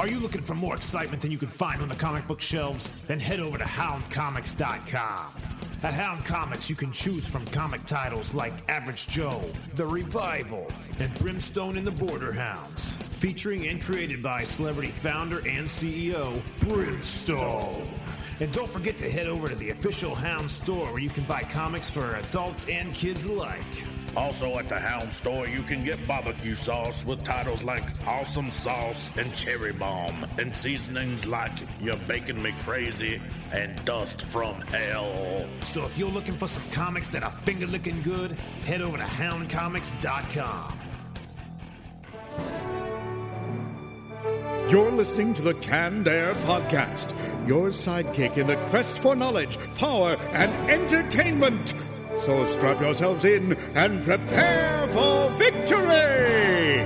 Are you looking for more excitement than you can find on the comic book shelves? Then head over to houndcomics.com. At Hound Comics, you can choose from comic titles like Average Joe, The Revival, and Brimstone and the Border Hounds, featuring and created by celebrity founder and CEO Brimstone. And don't forget to head over to the official Hound store where you can buy comics for adults and kids alike. Also at the Hound store, you can get barbecue sauce with titles like Awesome Sauce and Cherry Bomb, and seasonings like You're Baking Me Crazy and Dust from Hell. So if you're looking for some comics that are finger licking good, head over to houndcomics.com. You're listening to the Canned Air Podcast, your sidekick in the quest for knowledge, power, and entertainment. So strap yourselves in and prepare for victory!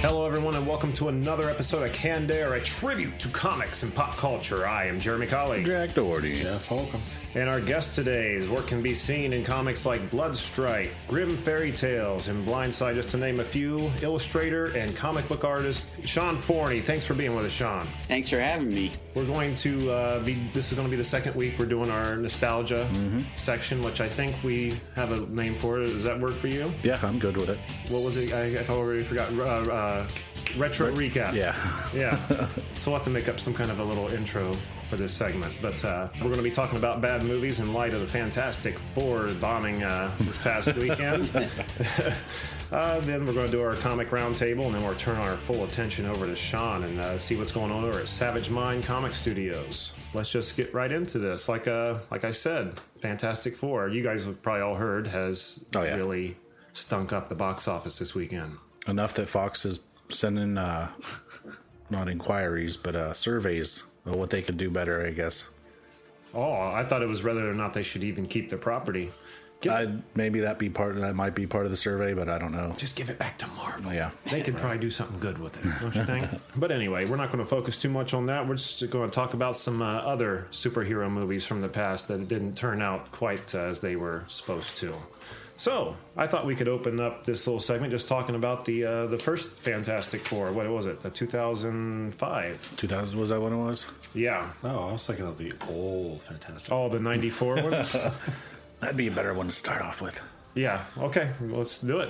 Hello, everyone, and welcome to another episode of Canned Air, a tribute to comics and pop culture. I am Jeremy Colley. Jack Doherty. Jeff Holcomb. And our guest today is what can be seen in comics like Bloodstrike, Grimm Fairy Tales, and Blindside, just to name a few. Illustrator and comic book artist Sean Forney. Thanks for being with us, Sean. Thanks for having me. We're going to uh, be. This is going to be the second week we're doing our nostalgia section, which I think we have a name for it. Does that work for you? Yeah, I'm good with it. What was it? I, I already forgot. Uh, uh, retro recap. Yeah. Yeah. so we'll have to make up some kind of a little intro for this segment. But uh, we're going to be talking about bad movies in light of the Fantastic Four bombing uh, this past weekend. uh, then we're going to do our comic roundtable, and then we'll turn our full attention over to Sean and uh, see what's going on over at Savage Mind Comic Studios. Let's just get right into this. Like uh, like I said, Fantastic Four. You guys have probably all heard has Oh, yeah. really stunk up the box office this weekend. Enough that Fox is sending, uh, not inquiries, but uh, surveys of what they could do better, I guess. Oh, I thought it was whether or not they should even keep the property. Give, I, maybe that be part. That might be part of the survey, but I don't know. just give it back to Marvel. Yeah. They could probably do something good with it, don't you think? but anyway, we're not going to focus too much on that. We're just going to talk about some uh, other superhero movies from the past that didn't turn out quite uh, as they were supposed to. So I thought we could open up this little segment just talking about the uh, the first Fantastic Four. What was it? The 2005. 2000 was that what it was? Yeah. Oh, I was thinking of the old Fantastic. Oh, the 94 one? That'd be a better one to start off with. yeah. Okay. Let's do it.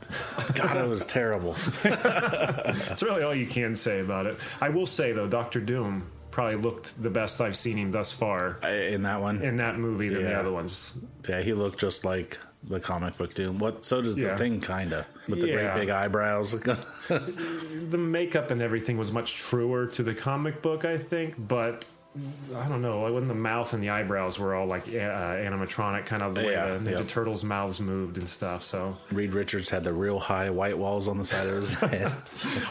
God, it was terrible. That's really all you can say about it. I will say though, Doctor Doom probably looked the best I've seen him thus far I- In that one, in that movie than the Yeah. other ones. yeah, he looked just like the comic book Doom. What? So does Yeah. the thing, kinda, with the Yeah. great big eyebrows. The makeup and everything was much truer to the comic book, I think, but. I don't know. When the mouth and the eyebrows were all like uh, animatronic, kind of the way Yeah, the Ninja yeah. Turtles' mouths moved and stuff. So, Reed Richards had the real high white walls on the side of his head.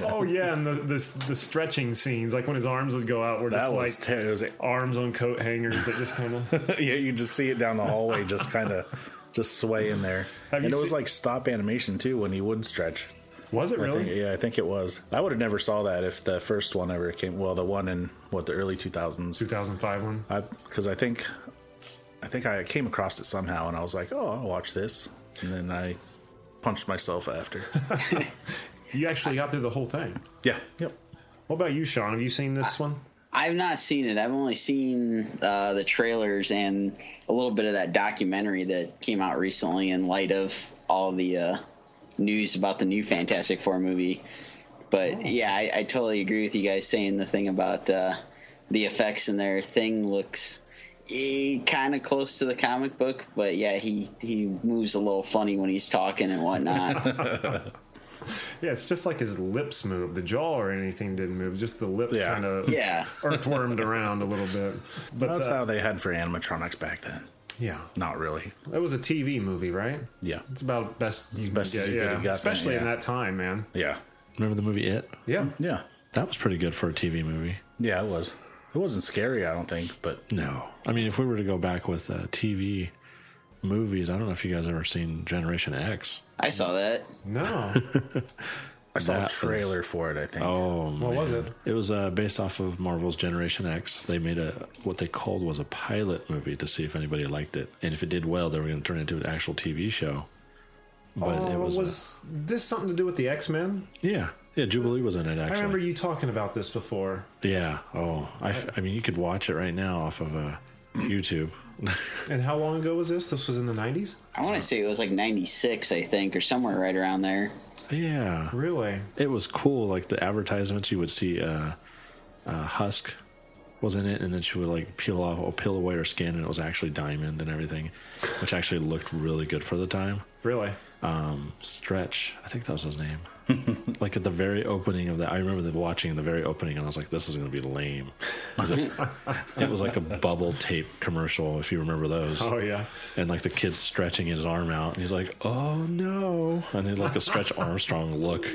oh yeah, and the, the the stretching scenes, like when his arms would go out, were that just was like terrible. It was arms on coat hangers that just kind of. yeah, you just see it down the hallway, just kind of just sway in there. Have and you it was seen- like stop animation too when he would stretch. Was it I really? think, yeah, I think it was. I would have never saw that if the first one ever came. Well, the one in what the early two thousands. 2005 one. Because I, think, I think I came across it somehow, and I was like, oh, I'll watch this, and then I punched myself after. You actually got through the whole thing. yeah. Yep. What about you, Sean? Have you seen this one? I've not seen it. I've only seen uh, the trailers and a little bit of that documentary that came out recently in light of all the uh, news about the new Fantastic Four movie. But yeah, I, I totally agree with you guys saying the thing about uh, the effects and their thing looks kind of close to the comic book. But yeah, he, he moves a little funny when he's talking and whatnot. Yeah, it's just like his lips move. The jaw or anything didn't move. Just the lips Yeah. kind of yeah. earthwormed around a little bit. But That's uh, how they had for animatronics back then. Yeah, Not really. it was a TV movie, right? Yeah. It's about best you best can as get, you could yeah. have got then, Especially in yeah. that time, man. Yeah. Remember the movie It? Yeah, Yeah. That was pretty good for a TV movie. Yeah, it was. It wasn't scary, I don't think, but No, I mean, if we were to go back with uh, TV movies, I don't know if you guys ever seen Generation X. I saw that. no, I saw a That was- trailer for it. I think. Oh, What was it? It was uh, based off of Marvel's Generation X. They made a what they called was a pilot movie to see if anybody liked it, and if it did well, they were going to turn it into an actual TV show. But it Oh, was, was, this something to do with the X Men? yeah, yeah. Jubilee was in it Actually, I remember you talking about this before. Yeah. Oh, I, I mean, you could watch it right now off of uh, YouTube. And how long ago was this? This was in the '90s. I want to say it was like '96, I think, or somewhere right around there. Yeah. Really? It was cool. Like the advertisements, you would see uh, uh, Husk was in it, and then she would like peel off or peel away her skin, and it was actually diamond and everything, which actually looked really good for the time. Really? Um, Stretch, I think that was his name. like at the very opening of that, I remember watching the very opening, and I was like, "This is going to be lame." It, it was like a bubble tape commercial, if you remember those. Oh yeah. And like the kid's stretching his arm out, and he's like, "Oh no!" And then like a Stretch Armstrong look.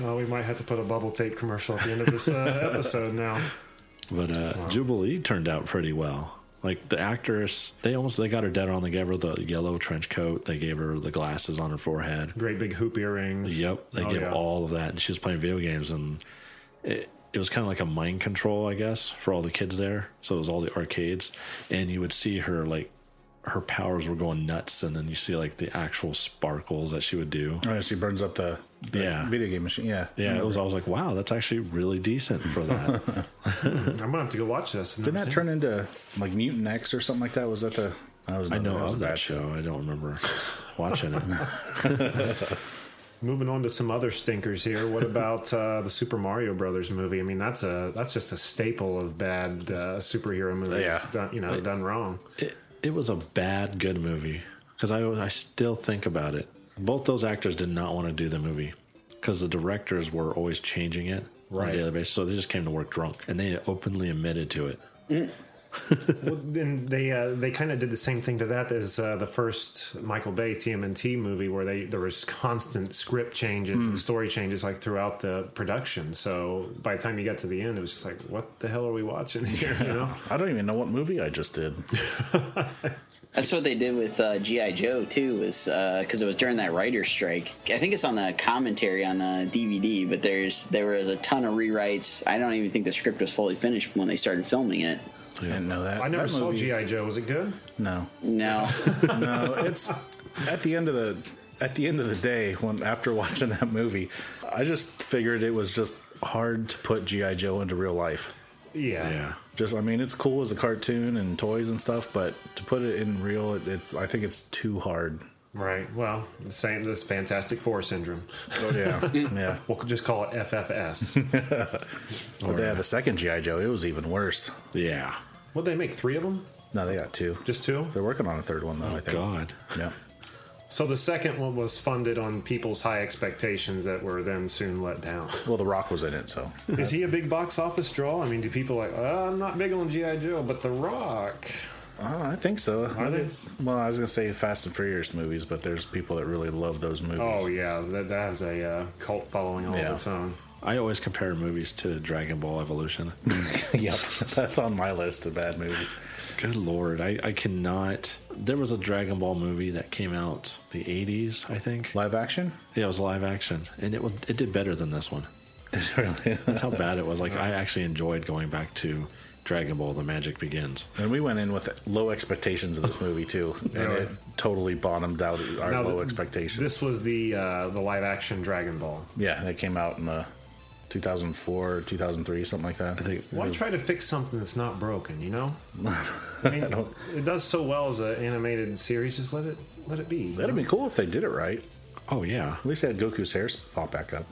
Well, we might have to put a bubble tape commercial at the end of this uh, episode now. But uh, Jubilee turned out pretty well. Like the actress, they almost they got her dead on. They gave her the yellow trench coat. They gave her the glasses on her forehead. Great big hoop earrings. Yep, they Oh, gave yeah. all of that. And she was playing video games, and it, it was kind of like a mind control, I guess, for all the kids there. So it was all the arcades, and you would see her like her powers were going nuts, and then you see like the actual sparkles that she would do. Oh, she burns up the, the Yeah. video game machine. Yeah. Yeah, it was. I was like, wow, that's actually really decent for that. I'm gonna have to go watch this. I've Didn't that seen turn into like Mutant X or something like that? Was that the? That was I know that was of that bad show. I don't remember watching it. it. Moving on to some other stinkers here. What about uh, the Super Mario Brothers movie? I mean, that's a that's just a staple of bad uh, superhero movies. Yeah. done, you know, done wrong. it, it was a bad good movie because I I still think about it. Both those actors did not want to do the movie because the directors were always changing it on a daily basis. So they just came to work drunk and they openly admitted to it. Mm. Well, and they uh, they kind of did the same thing to that as uh, the first Michael Bay TMNT movie, where they there was constant script changes and story changes like throughout the production. So by the time you got to the end, it was just like, what the hell are we watching here? You know? I don't even know what movie I just did. That's what they did with uh, GI Joe too, was because it was during that writer strike. I think it's on the commentary on the DVD, but there's there was a ton of rewrites. I don't even think the script was fully finished when they started filming it. I didn't know that. I never That saw movie- GI Joe. Was it good? No, No, no. It's at the end of the at the end of the day when after watching that movie, I just figured it was just hard to put GI Joe into real life. Yeah. Yeah. Just, I mean, it's cool as a cartoon and toys and stuff, but to put it in real, it, it's. I think it's too hard. Right. Well, the same. This Fantastic Four syndrome. Oh yeah, yeah. We'll just call it FFS. But they had the second GI Joe. It was even worse. Yeah. Would they make three of them? No, they got two. Just two? They're working on a third one though. I Oh think. God. Yeah. So the second one was funded on people's high expectations that were then soon let down. Well, The Rock was in it, so Is he a big box office draw? I mean, do people like? Oh, I'm not big on GI Joe, but The Rock. Uh, I think so. Are they? Well, I was gonna say Fast and Furious movies, but there's people that really love those movies. Oh yeah, that, that has a uh, cult following all Yeah. its own. I always compare movies to Dragon Ball Evolution. yep, that's on my list of bad movies. Good lord, I, I cannot. There was a Dragon Ball movie that came out the 80s, I think. Live action? Yeah, it was live action, and it was, it did better than this one. really? That's how bad it was. Like I actually enjoyed going back to Dragon Ball: The Magic Begins. and we went in with low expectations of this movie too, and Really? it totally bottomed out our Now, low expectations. This was the uh, the live action Dragon Ball. yeah, they came out in uh, 2004, 2003, something like that. I think Why try to fix something that's not broken? You know, I mean, it does so well as an animated series. Just let it let it be. That'd know? be cool if they did it right. Oh yeah, At least they had Goku's hair pop back up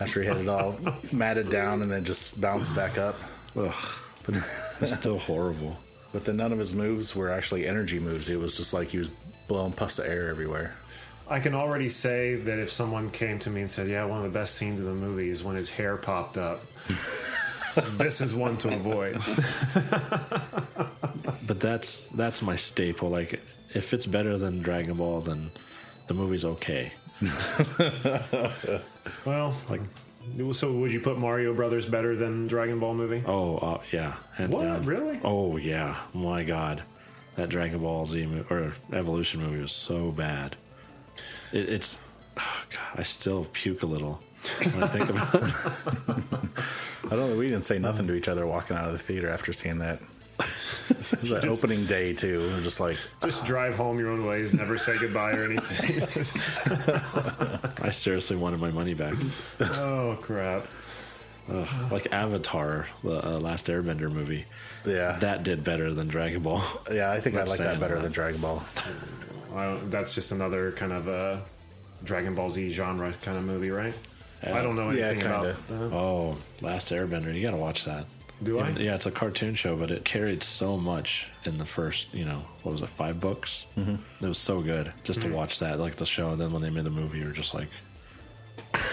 after he had it all matted down and then just bounced back up. Ugh, it's still horrible. But then none of his moves were actually energy moves. It was just like he was blowing puffs of air everywhere. I can already say that if someone came to me and said, "Yeah, one of the best scenes of the movie is when his hair popped up," this is one to avoid. But that's that's my staple. Like if it's better than Dragon Ball, then the movie's okay. Well, like, so would you put Mario Brothers better than Dragon Ball movie? Oh uh, yeah, hands What? down. Really? Oh yeah, my god, that Dragon Ball Z mo- or Evolution movie was so bad. It, it's oh, I still puke a little when I think about it. I don't know. We didn't say nothing to each other walking out of the theater after seeing that. it was an opening day too. We We're just like, Just drive home your own ways, never say goodbye or anything. I seriously wanted my money back. oh crap! Like Avatar, the uh, last Airbender movie. yeah, That did better than Dragon Ball. yeah. I think I Let's like that better uh, than Dragon Ball. I don't, that's just another kind of a Dragon Ball Z genre kind of movie, right? I don't know Yeah, anything kinda. about. Uh, Oh, Last Airbender. You got to watch that. Do I? Even- Yeah, it's a cartoon show, but it carried so much in the first, you know, what was it, five books? Mm-hmm. It was so good just Mm-hmm. to watch that, like the show. And then when they made the movie, you were just like,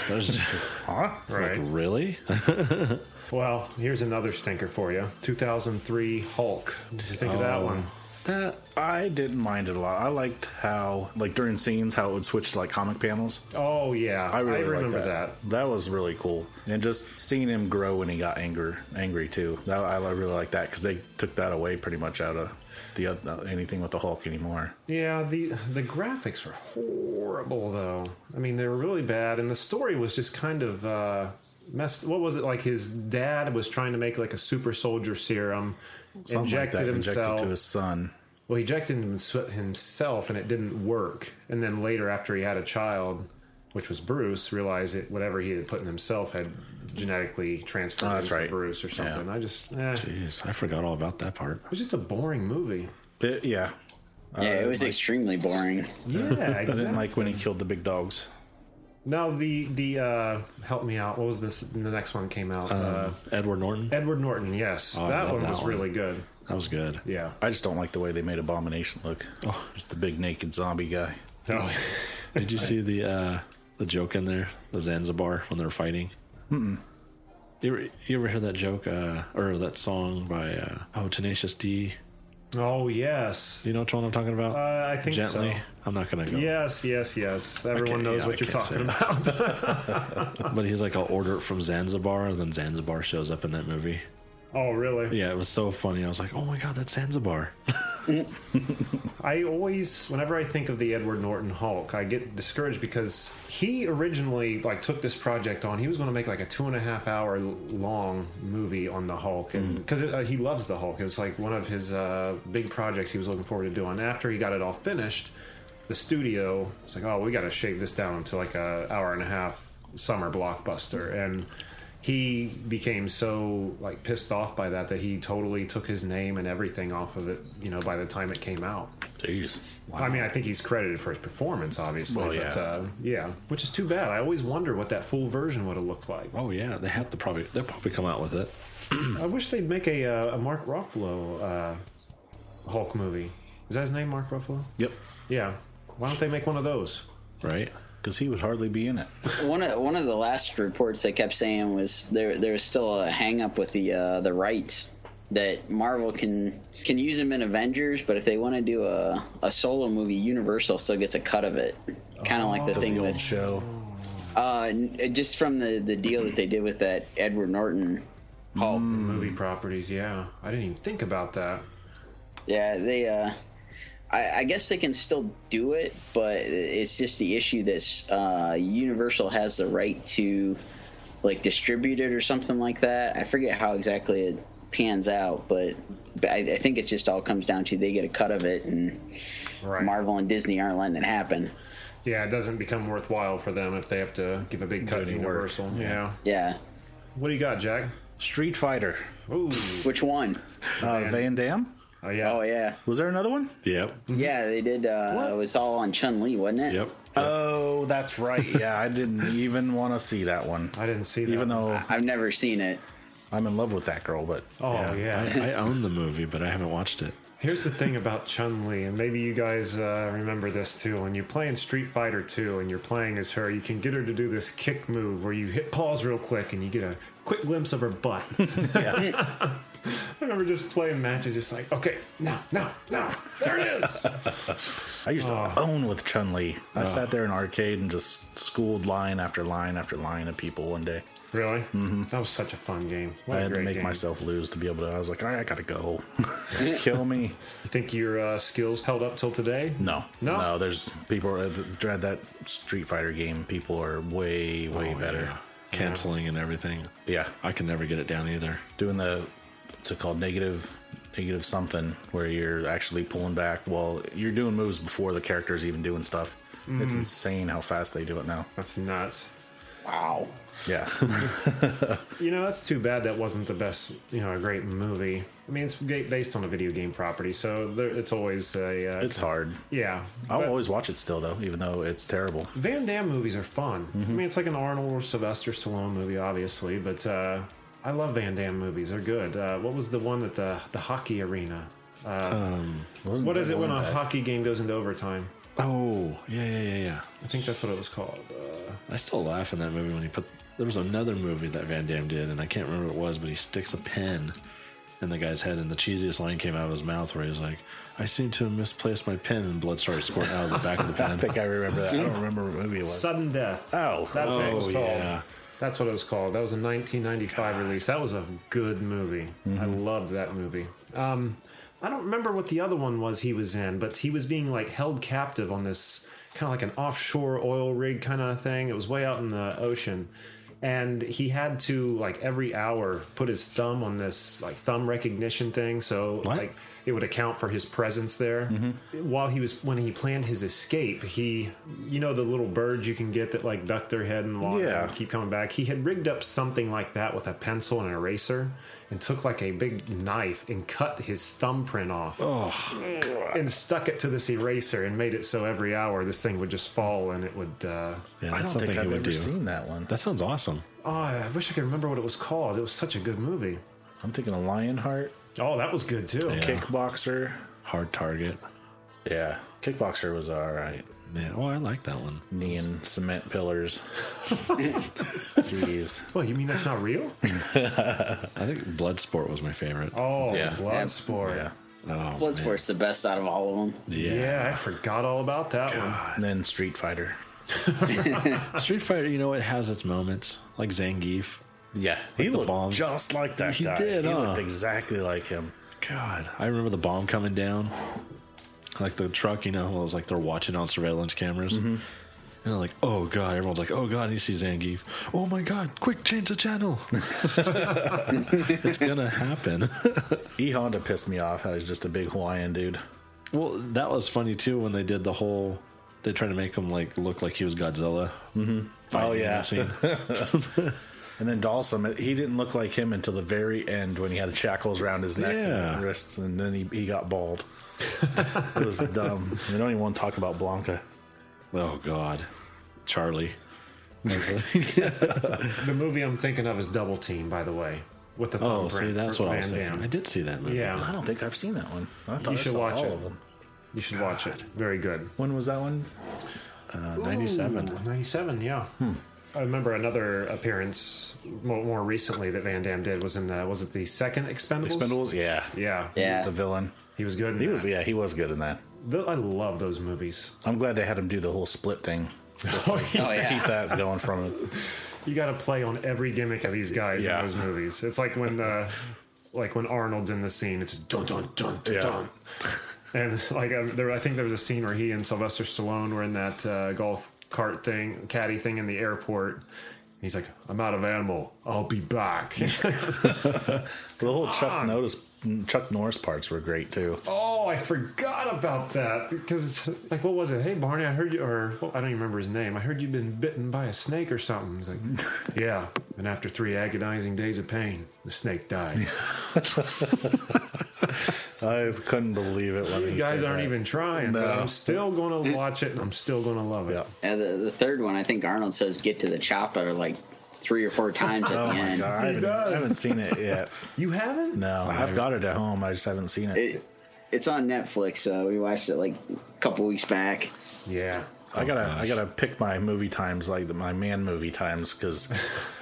there's, Huh? right. like, really? Well, here's another stinker for you. 2003 Hulk. What did you think of that Oh. one? That I didn't mind it a lot. I liked how, like during scenes, how it would switch to like comic panels. Oh yeah, I really liked remember that. that. that. was really cool, and just seeing him grow when he got anger, angry too. That, I really like that because they took that away pretty much out of the oth- anything with the Hulk anymore. Yeah, the the graphics were horrible though. I mean, they were really bad, and the story was just kind of uh, messed. What was it like? His dad was trying to make like a super soldier serum, Something like injected that, himself. injected to his son. Well, he injected himself, and it didn't work. And then later, after he had a child, which was Bruce, realized that whatever he had put in himself had genetically transferred Oh, that's into right. Bruce or Yeah. something. I just, eh, Jeez, I forgot all about that part. It was just a boring movie. It- yeah, Yeah, it was extremely boring. Yeah, I didn't like when he killed the big dogs. No, the the uh, help me out. What was this? The next one came out. uh, Um, Edward Norton? Edward Norton. Yes, Oh, I that love one that was one. really good. That was good. Yeah. I just don't like the way they made Abomination look. Oh. just the big naked zombie guy. Oh, Did you see the uh, the joke in there? The Zanzibar when they were fighting? Mm-mm. You ever, you ever hear that joke uh, or that song by uh, oh Tenacious D? Oh yes. You know which one I'm talking about? Uh, I think Gently. so. I'm not gonna go. Yes, yes, yes. Everyone knows yeah, what I you're talking about. But he's like, I'll order it from Zanzibar, and then Zanzibar shows up in that movie. Oh, really? Yeah, it was so funny. I was like, oh my god, that's Zanzibar. I always, whenever I think of the Edward Norton Hulk, I get discouraged because he originally like took this project on. He was going to make like a two and a half hour long movie on the Hulk, and because uh, he loves the Hulk, it was like one of his uh, big projects he was looking forward to doing. After he got it all finished, the studio was like, "Oh, we got to shave this down to like a hour and a half summer blockbuster," and he became so like pissed off by that that he totally took his name and everything off of it. You know, by the time it came out. Jeez. I mean, I think he's credited for his performance, obviously. Well, but yeah. uh, yeah, which is too bad. I always wonder what that full version would have looked like. Oh yeah, they have to probably they'll probably come out with it. I wish they'd make a, uh, a Mark Ruffalo uh, Hulk movie. Is that his name, Mark Ruffalo? Yep. Yeah. Why don't they make one of those? Right? Because he would hardly be in it. One of one of the last reports they kept saying was there there was still a hang up with the uh, the rights that Marvel can can use them in Avengers, but if they want to do a, a solo movie, Universal still gets a cut of it. Kind of like the thing with. The old with show. uh, just from the the deal that they did with that Edward Norton Hulk. Movie properties, yeah. I didn't even think about that. Yeah, they. Uh, I, I guess they can still do it, but it's just the issue that uh, Universal has the right to like distribute it or something like that. I forget how exactly it pans out, but, but I, I think it just all comes down to they get a cut of it, and Right. Marvel and Disney aren't letting it happen. Yeah, it doesn't become worthwhile for them if they have to give a big cut to any work. Universal. Yeah. Yeah, What do you got, Jack? Street Fighter. Ooh. which one? Uh, Van Damme. Oh, yeah. Oh yeah, Was there another one? Yep. yeah. They did. Uh, it was all on Chun Li, wasn't it? Yep. Oh, that's right. Yeah, I didn't even want to see that one. I didn't see that. Even though I've never seen it. I'm in love with that girl, but Oh, yeah. I, I own the movie, but I haven't watched it. Here's the thing about Chun Li, and maybe you guys uh, remember this too. When you're playing Street Fighter 2 and you're playing as her, you can get her to do this kick move where you hit pause real quick and you get a quick glimpse of her butt. I remember just playing matches, just like, okay, now, now, now, there it is. I used to own with Chun Li. I sat there in arcade and just schooled line after line after line of people one day. Really? Mm-hmm. That was such a fun game. What I a had to make game. myself lose to be able to. I was like, I, I gotta go. Kill me. You think your uh, skills held up till today? No, No? no. There's people uh, that that Street Fighter game. People are way, way Oh, better. yeah. Canceling and everything. Yeah. I can never get it down either. doing the what's it called negative negative something where you're actually pulling back. while you're doing moves before the character's even doing stuff. Mm-hmm. It's insane how fast they do it now. That's nuts. Wow. Yeah, You know, that's too bad that wasn't the best, you know, a great movie. I mean, it's based on a video game property, so there, it's always a. Uh, it's hard. yeah. I'll always watch it still though, even though it's terrible. Van Damme movies are fun. I mean, it's like an Arnold or Sylvester Stallone movie, obviously, but uh, I love Van Damme movies. They're good. Uh, what was the one at the the hockey arena? Wasn't What is it when a bad? hockey game goes into overtime? Oh, yeah, yeah, yeah, yeah. I think that's what it was called. Uh, I still laugh in that movie when he put. There was another movie that Van Damme did, and I can't remember what it was, but he sticks a pen in the guy's head, and the cheesiest line came out of his mouth where he was like, I seem to have misplaced my pen, and blood started squirting out of the back of the pen. I think I remember that. I don't remember what movie it was. Sudden Death. Oh, That's what it was oh, called. yeah. That's what it was called. That was a 1995 release. That was a good movie. I Mm-hmm. loved that movie. Um, I don't remember what the other one was he was in, but he was being like held captive on this kind of like an offshore oil rig kind of thing. It was way out in the ocean. And he had to like every hour put his thumb on this like thumb recognition thing. So What? like it would account for his presence there. Mm-hmm. While he was when he planned his escape, he you know the little birds you can get that like duck their head in water Yeah. and keep coming back. He had rigged up something like that with a pencil and an eraser and took like a big knife and cut his thumbprint off. And stuck it to this eraser and made it so every hour this thing would just fall and it would uh Yeah, I don't think he I've would ever do. seen that one. That sounds awesome. Oh, I wish I could remember what it was called. It was such a good movie. I'm thinking of Lionheart, Oh, that was good too. Kickboxer. Hard target. Yeah, Kickboxer was all right. Yeah, oh, I like that one. Knee and cement pillars. Jeez. Well, you mean that's not real? I think Bloodsport was my favorite. Oh, Yeah. Bloodsport. Yeah. Oh, Bloodsport's the best out of all of them. Yeah. I forgot all about that one. And then Street Fighter. Street Fighter, you know, it has its moments, like Zangief. Yeah, he the looked bomb. just like that He guy. did, He huh? looked exactly like him. God, I remember the bomb coming down, like the truck. You know, it was like they're watching on surveillance cameras, and they're like, "Oh God!" Everyone's like, "Oh God!" And you see Zangief. Oh my God! Quick, change the channel. it's gonna happen. E Honda pissed me off. I was just a big Hawaiian dude. well, that was funny too when they did the whole. They tried to make him like look like he was Godzilla. Mm-hmm. Oh, yeah. And then Dhalsim, he didn't look like him until the very end when he had the shackles around his neck Yeah. and wrists, and then he, he got bald. it was dumb. We don't even want to talk about Blanka. oh God, Charlie. The movie I'm thinking of is Double Team, by the way, with the Oh, thumbprint. see, that's for what I was saying. Damme. I did see that movie. Yeah. I don't think I've seen that one. I thought You I should saw watch all it. of them. You should watch it. Very good. When was that one? Uh, Ninety-seven. Ooh, 97, yeah. I remember another appearance more, more recently that Van Damme did was in the was it the second Expendables? Expendables? Yeah. Yeah, Yeah. He's the villain. He was good. In He was, that. yeah, he was good in that. Th- I love those movies. I'm glad they had him do the whole split thing. Oh, Just Oh, to yeah. keep that going from it. You got to play on every gimmick of these guys Yeah. in those movies. It's like when uh, like when Arnold's in the scene. It's dun dun dun dun. Yeah. dun. And like um, there, I think there was a scene where he and Sylvester Stallone were in that uh, golf cart thing, caddy thing in the airport. He's like, "I'm out of ammo. I'll be back." The whole Chuck Norris, Chuck Norris parts were great too. Oh, I forgot about that because, like, what was it? Hey, Barney, I heard you, or well, I don't even remember his name. I heard you'd been bitten by a snake or something. He's like, yeah. And after three agonizing days of pain, the snake died. I couldn't believe it when These he guys said aren't that. even trying, but No. I'm still going to watch it and I'm still going to love it. Yeah. Yeah, the, the third one, I think Arnold says get to the chopper like three or four times at Oh the end. god, I haven't. I haven't seen it yet. You haven't? No, I've got it at home. I just haven't seen it. It, it's on Netflix, so we watched it like a couple weeks back. Yeah. I oh, gotta, I gotta pick my movie times, like the, my man movie times, because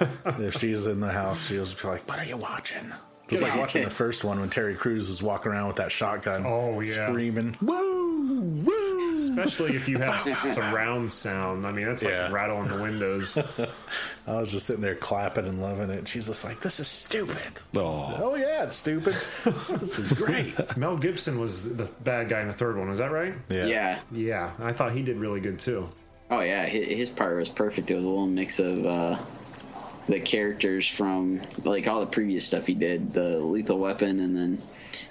if she's in the house, she'll be like, "What are you watching?" It's like watching the first one when Terry Crews was walking around with that shotgun, Oh, yeah. screaming, "Woo, woo!" Especially if you have surround sound. I mean, that's like Yeah. rattling the windows. I was just sitting there clapping and loving it. She's just like, "This is stupid." Oh, Oh yeah, it's stupid. this is great. Mel Gibson was the bad guy in the third one. Was that right? Yeah. Yeah. Yeah, I thought he did really good too. Oh yeah, his, his part was perfect. It was a little mix of uh, the characters from like all the previous stuff he did, the Lethal Weapon, and then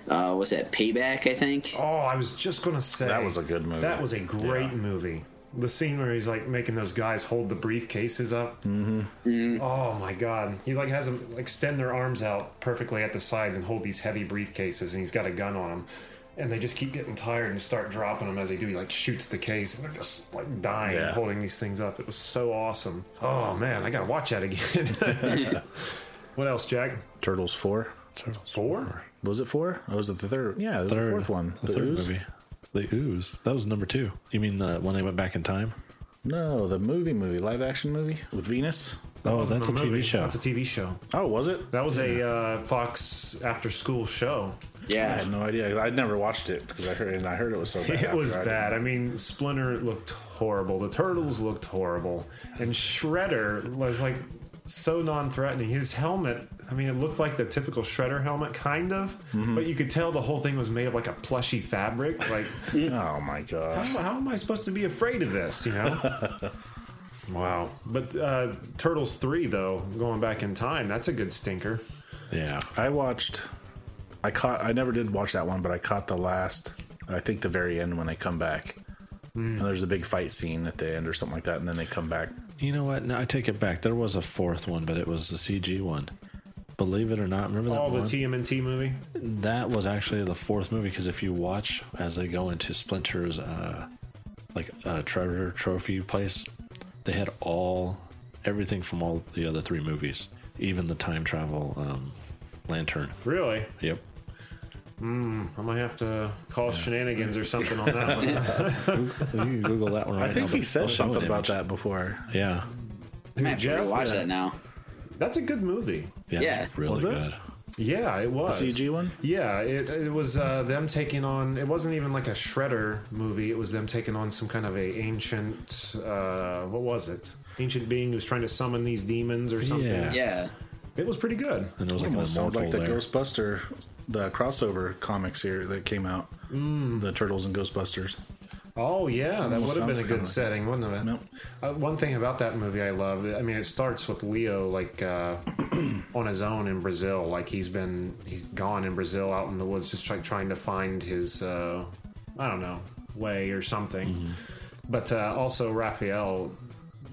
uh, was that Payback? I think. Oh, I was just gonna say That was a good movie. That was a great Yeah. movie. The scene where he's like making those guys hold the briefcases up. Mm-hmm. Oh my god, he like has them extend their arms out perfectly at the sides and hold these heavy briefcases, and he's got a gun on them. And they just keep getting tired and start dropping them as they do. He like shoots the case, and they're just like dying Yeah. holding these things up. It was so awesome. Oh man, I gotta watch that again. what else, Jack? Turtles four. Four? Was it four? Or was it the third? Yeah, it was the fourth one. The, The, third Ooze? movie. The ooze. That was number two. You mean the when they went back in time? No, the movie movie, live action movie with Venus. Oh, that's a TV show. That's a TV show. Oh, was it? That was a uh, Fox after school show. Yeah, I Yeah. had no idea. I'd never watched it because I heard and I heard it was so bad. It was I bad. I mean, Splinter looked horrible. The Turtles looked horrible. And Shredder was like so non threatening. His helmet, I mean, it looked like the typical Shredder helmet, kind of, Mm-hmm. but you could tell the whole thing was made of like a plushy fabric. Like. Oh my how, how am I supposed to be afraid of this, you know? wow. But uh, Turtles 3, though, going back in time, that's a good stinker. yeah. I watched. I caught. I never did watch that one, but I caught the last. I think the very end when they come back. And there's a big fight scene at the end or something like that, and then they come back. You know what? No, I take it back. There was a fourth one, but it was the CG one. Believe it or not, remember that All the one? TMNT movie? that was actually the fourth movie because if you watch as they go into Splinter's uh, like uh, treasure trophy place, they had all everything from all the other three movies, even the time travel um, lantern. Really? Yep. I might have to call shenanigans or something on that one. you can Google that one right I think now, he said I'll show something about image. that before. Yeah. I might have to watch Yeah. that now. That's a good movie. Yeah. Yeah. really Was it? good. Yeah, it was. the CG one? Yeah, it, it was uh, them taking on. It wasn't even like a Shredder movie. It was them taking on some kind of a ancient. Uh, what was it? Ancient being who's trying to summon these demons or something. Yeah. Yeah. It was pretty good. And there was like Almost sounds like immortal the there. Ghostbuster, the crossover comics here that came out. The Turtles and Ghostbusters. Oh yeah, that Almost would have been a kinda good like setting, wouldn't it? Nope. Uh, one thing about that movie I love, I mean, it starts with Leo like uh, on his own in Brazil. Like he's been, he's gone in Brazil, out in the woods, just like trying to find his, uh, I don't know, way or something. But uh, also Raphael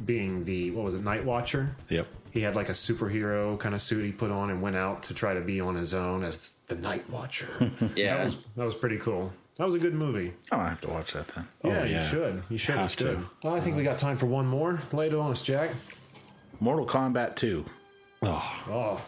being the what was it, Night Watcher. Yep. He had like a superhero kind of suit he put on and went out to try to be on his own as the Night Watcher. Yeah. That was that was pretty cool. That was a good movie. Oh, I have to watch that then. Yeah, oh, you yeah. should. You should. Have It's good. to. Well, I think we got time for one more. Lay it on us, Jack. Mortal Kombat 2. Oh, Oh,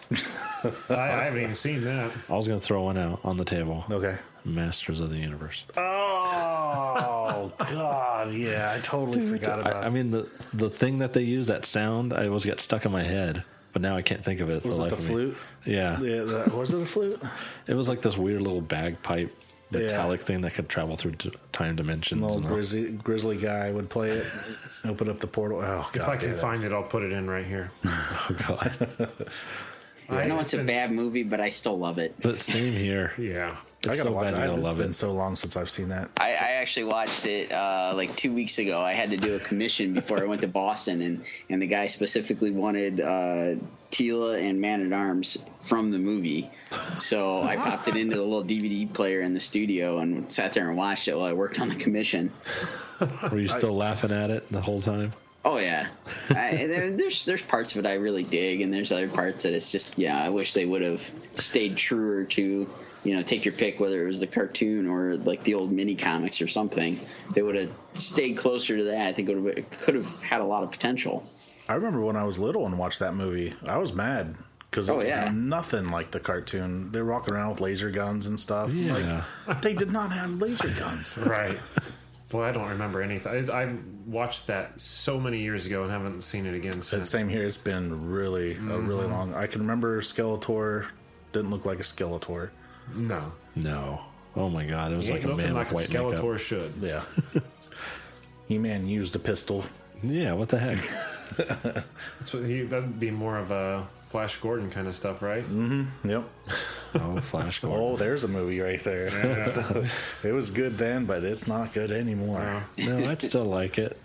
I, I haven't even seen that. I was gonna throw one out on the table. Okay. Masters of the Universe. Oh God, yeah, I totally forgot about. I, I mean the the thing that they use that sound I always get stuck in my head, but now I can't think of it. was for it the the life me. flute? Yeah. Yeah, the, was it a flute? it was like this weird little bagpipe metallic thing that could travel through time dimensions. An old and all. grizzly, grizzly guy would play it, open up the portal. Oh God, If I can yeah, find it, I'll put it in right here. Oh god. I know it's it's a bad movie, but I still love it. but same here. Yeah. I It's gotta so watch bad it. you gotta It's love been it. so long since I've seen that. I, I actually watched it uh, like two weeks ago. I had to do a commission before I went to Boston, and, and the guy specifically wanted uh, Teela and Man at Arms from the movie. So I popped it into the little DVD player in the studio and sat there and watched it while I worked on the commission. Were you still laughing at it the whole time? Oh yeah, I, there, there's there's parts of it I really dig, and there's other parts that it's just yeah. I wish they would have stayed truer to you know take your pick whether it was the cartoon or like the old mini comics or something. If they would have stayed closer to that. I think it, could have had a lot of potential. I remember when I was little and watched that movie. I was mad because it Oh, was yeah. nothing like the cartoon. They're walking around with laser guns and stuff. Yeah. Like, they did not have laser guns. Right. Boy, I don't remember anything. I, I watched that so many years ago and haven't seen it again It's same here. It's been really a really Mm-hmm. long. I can remember Skeletor didn't look like a Skeletor. No. No. Oh my god, it was He like a looking man like with a white Skeletor makeup. should. Yeah. He Man used a pistol. Yeah, what the heck? That's what he, that'd be more of a Flash Gordon kind of stuff, right? Mm-hmm. Yep. Oh, Flash Gordon. Oh, there's a movie right there. So, it was good then, but it's not good anymore. No, I'd still like it.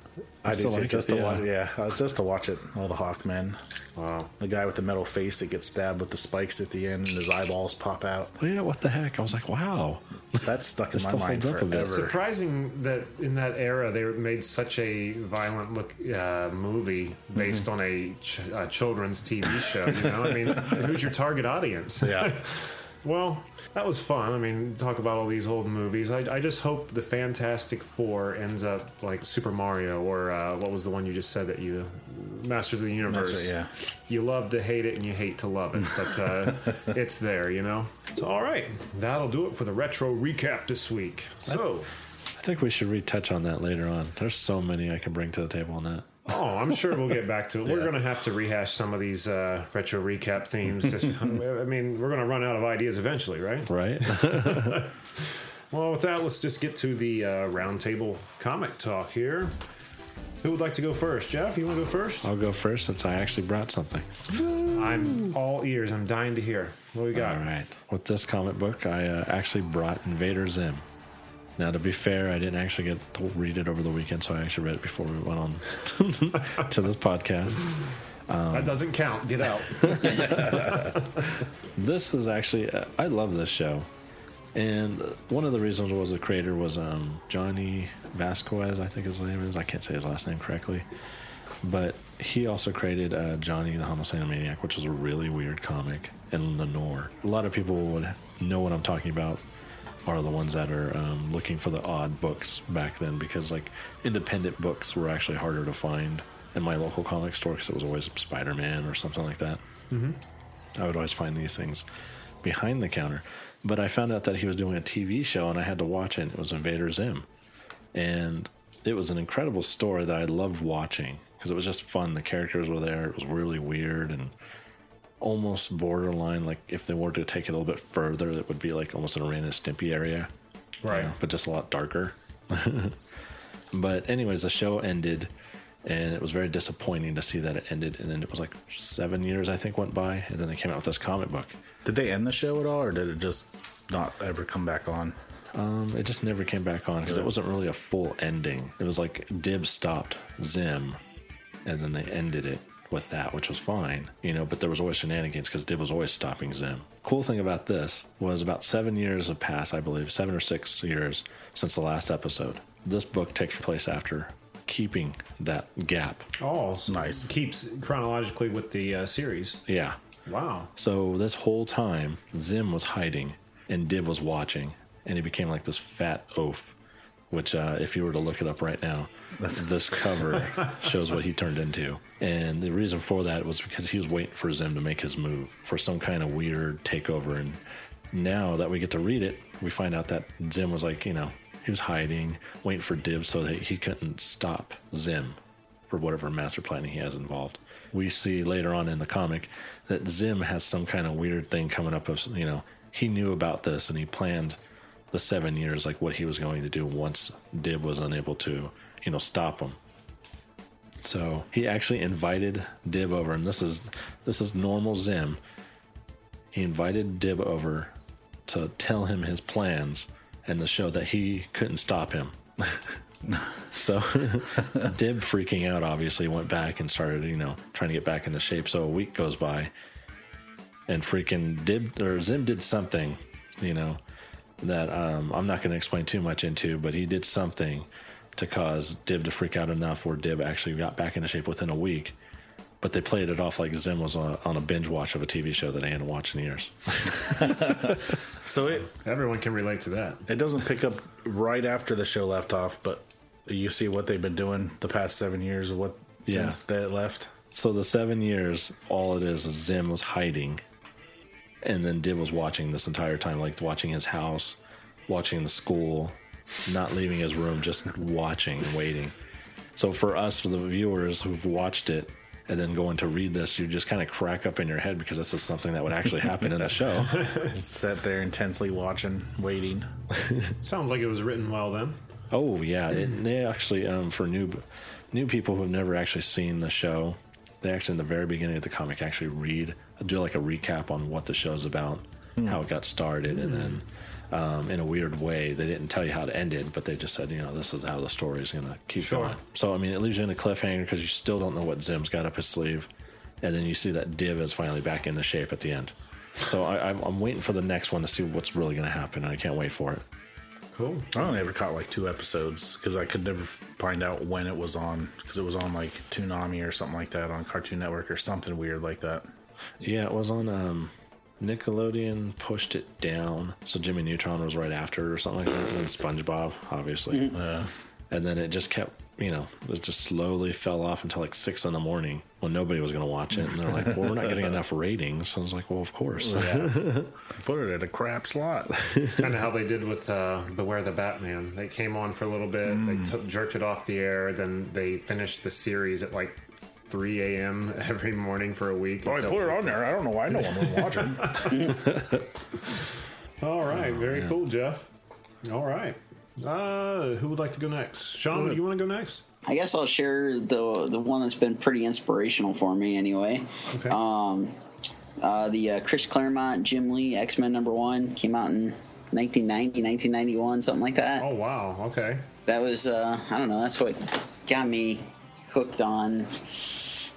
I do too. like just it, to yeah. watch, yeah, uh, just to watch it. All the Hawkmen, Wow. the guy with the metal face that gets stabbed with the spikes at the end, and his eyeballs pop out. Well, yeah, what the heck? I was like, wow. That's stuck in It my mind holds up a bit. forever. Surprising that in that era they made such a violent look uh, movie based on a, ch- a children's TV show. You know, I mean, who's your target audience? Yeah. Well, that was fun. I mean, talk about all these old movies. I, I just hope the Fantastic Four ends up like Super Mario or uh, what was the one you just said that you Masters of the Universe. right, yeah. You love to hate it and you hate to love it, but uh, it's there, you know. So, all right, that'll do it for the retro recap this week. So. I think we should retouch on that later on. There's so many I can bring to the table on that. Oh, I'm sure we'll get back to it. We're going to have to rehash some of these uh, retro recap themes. Just, I mean, we're going to run out of ideas eventually, right? Right? Well, with that, let's just get to the uh, roundtable comic talk here. Who would like to go first? Jeff, you want to go first? I'll go first since I actually brought something. I'm all ears. I'm dying to hear. What we got? All right. With this comic book, I uh, actually brought Invader Zim. Now, to be fair, I didn't actually get to read it over the weekend, so I actually read it before we went on to this podcast. that doesn't count. Get out. This is actually, I love this show. And one of the reasons was the creator was um, Jhonen Vasquez, I think his name is. I can't say his last name correctly. But he also created uh, Johnny the Homicidal Maniac, which was a really weird comic, and Lenore. A lot of people would know what I'm talking about are the ones that are um, looking for the odd books back then because like independent books were actually harder to find in my local comic store because it was always Spider-Man or something like that. I would always find these things behind the counter. But I found out that he was doing a TV show and I had to watch it. It was Invader Zim. And it was an incredible story that I loved watching because it was just fun. The characters were there. It was really weird and almost borderline. Like if they were to take it a little bit further, it would be like almost an Ren and Stimpy area. you Right. know, but just a lot darker. but anyways, the show ended and it was very disappointing to see that it ended. And then it was like seven years, I think, went by. And then they came out with this comic book. Did they end the show at all, or did it just not ever come back on? Um, it just never came back on because it wasn't really a full ending. It was like Dib stopped Zim, and then they ended it with that, which was fine, you know. But there was always shenanigans because Dib was always stopping Zim. Cool thing about this was about seven years have passed, I believe, seven or six years since the last episode. This book takes place after keeping that gap. Oh, so Nice. Keeps chronologically with the uh, series. Yeah. Wow. So this whole time, Zim was hiding and Dib was watching, and he became like this fat oaf. Which, uh, if you were to look it up right now, this cover shows what he turned into. And the reason for that was because he was waiting for Zim to make his move for some kind of weird takeover. And now that we get to read it, we find out that Zim was like, you know, he was hiding, waiting for Dib so that he couldn't stop Zim for whatever master planning he has involved. We see later on in the comic that Zim has some kind of weird thing coming up of you know he knew about this and he planned the seven years like what he was going to do once Dib was unable to you know stop him. So he actually invited Dib over, and this is this is normal Zim. He invited Dib over to tell him his plans and to show that he couldn't stop him. So Dib freaking out obviously went back and started, you know, trying to get back into shape. So a week goes by and freaking Dib or Zim did something, you know, that um, I'm not going to explain too much into, but he did something to cause Dib to freak out enough where Dib actually got back into shape within a week. But they played it off like Zim was on, on a binge watch of a TV show that I hadn't watched in years. So it Everyone can relate to that. it doesn't pick up right after the show left off, but you see what they've been doing the past seven years, what Yeah. since they left. So the seven years, all it is is Zim was hiding, and then Dib was watching this entire time, like watching his house, watching the school, not leaving his room, just watching and waiting. So for us, for the viewers who've watched it and then going to read this, you just kind of crack up in your head because this is something that would actually happen in the show. Sat there intensely watching, waiting. Sounds like it was written well then. Oh yeah, it, they actually um, for new new people who've never actually seen the show, they actually in the very beginning of the comic actually read do like a recap on what the show's about, how it got started, and then um, in a weird way they didn't tell you how it ended, but they just said you know this is how the story is going to keep Sure. going. So I mean it leaves you in a cliffhanger because you still don't know what Zim's got up his sleeve, and then you see that Dib is finally back into shape at the end. So I, I'm, I'm waiting for the next one to see what's really going to happen. and I can't wait for it. Cool. I only ever caught like two episodes because I could never find out when it was on because it was on like Toonami or something like that on Cartoon Network or something weird like that. Yeah, it was on um, Nickelodeon. Pushed it down, so Jimmy Neutron was right after it or something like that. And then SpongeBob, obviously, uh, and then it just kept, you know, it just slowly fell off until like six in the morning when nobody was going to watch it. And they're like, "Well, we're not getting enough ratings." So I was like, "Well, of course." Put it at a crap slot. It's kind of how they did with uh, Beware the Batman. They came on for a little bit, they took, jerked it off the air, then they finished the series at like 3 a.m. every morning for a week. Oh, I put it on there. I don't know why no one was watching. All right, very cool, Jeff. All right. Uh, who would like to go next? Sean, do you want to go next? I guess I'll share the the one that's been pretty inspirational for me anyway. Okay. Um, uh, the uh, Chris Claremont, Jim Lee X Men number one came out in 1990, 1991, something like that. oh, wow. Okay. That was uh, I don't know. That's what got me hooked on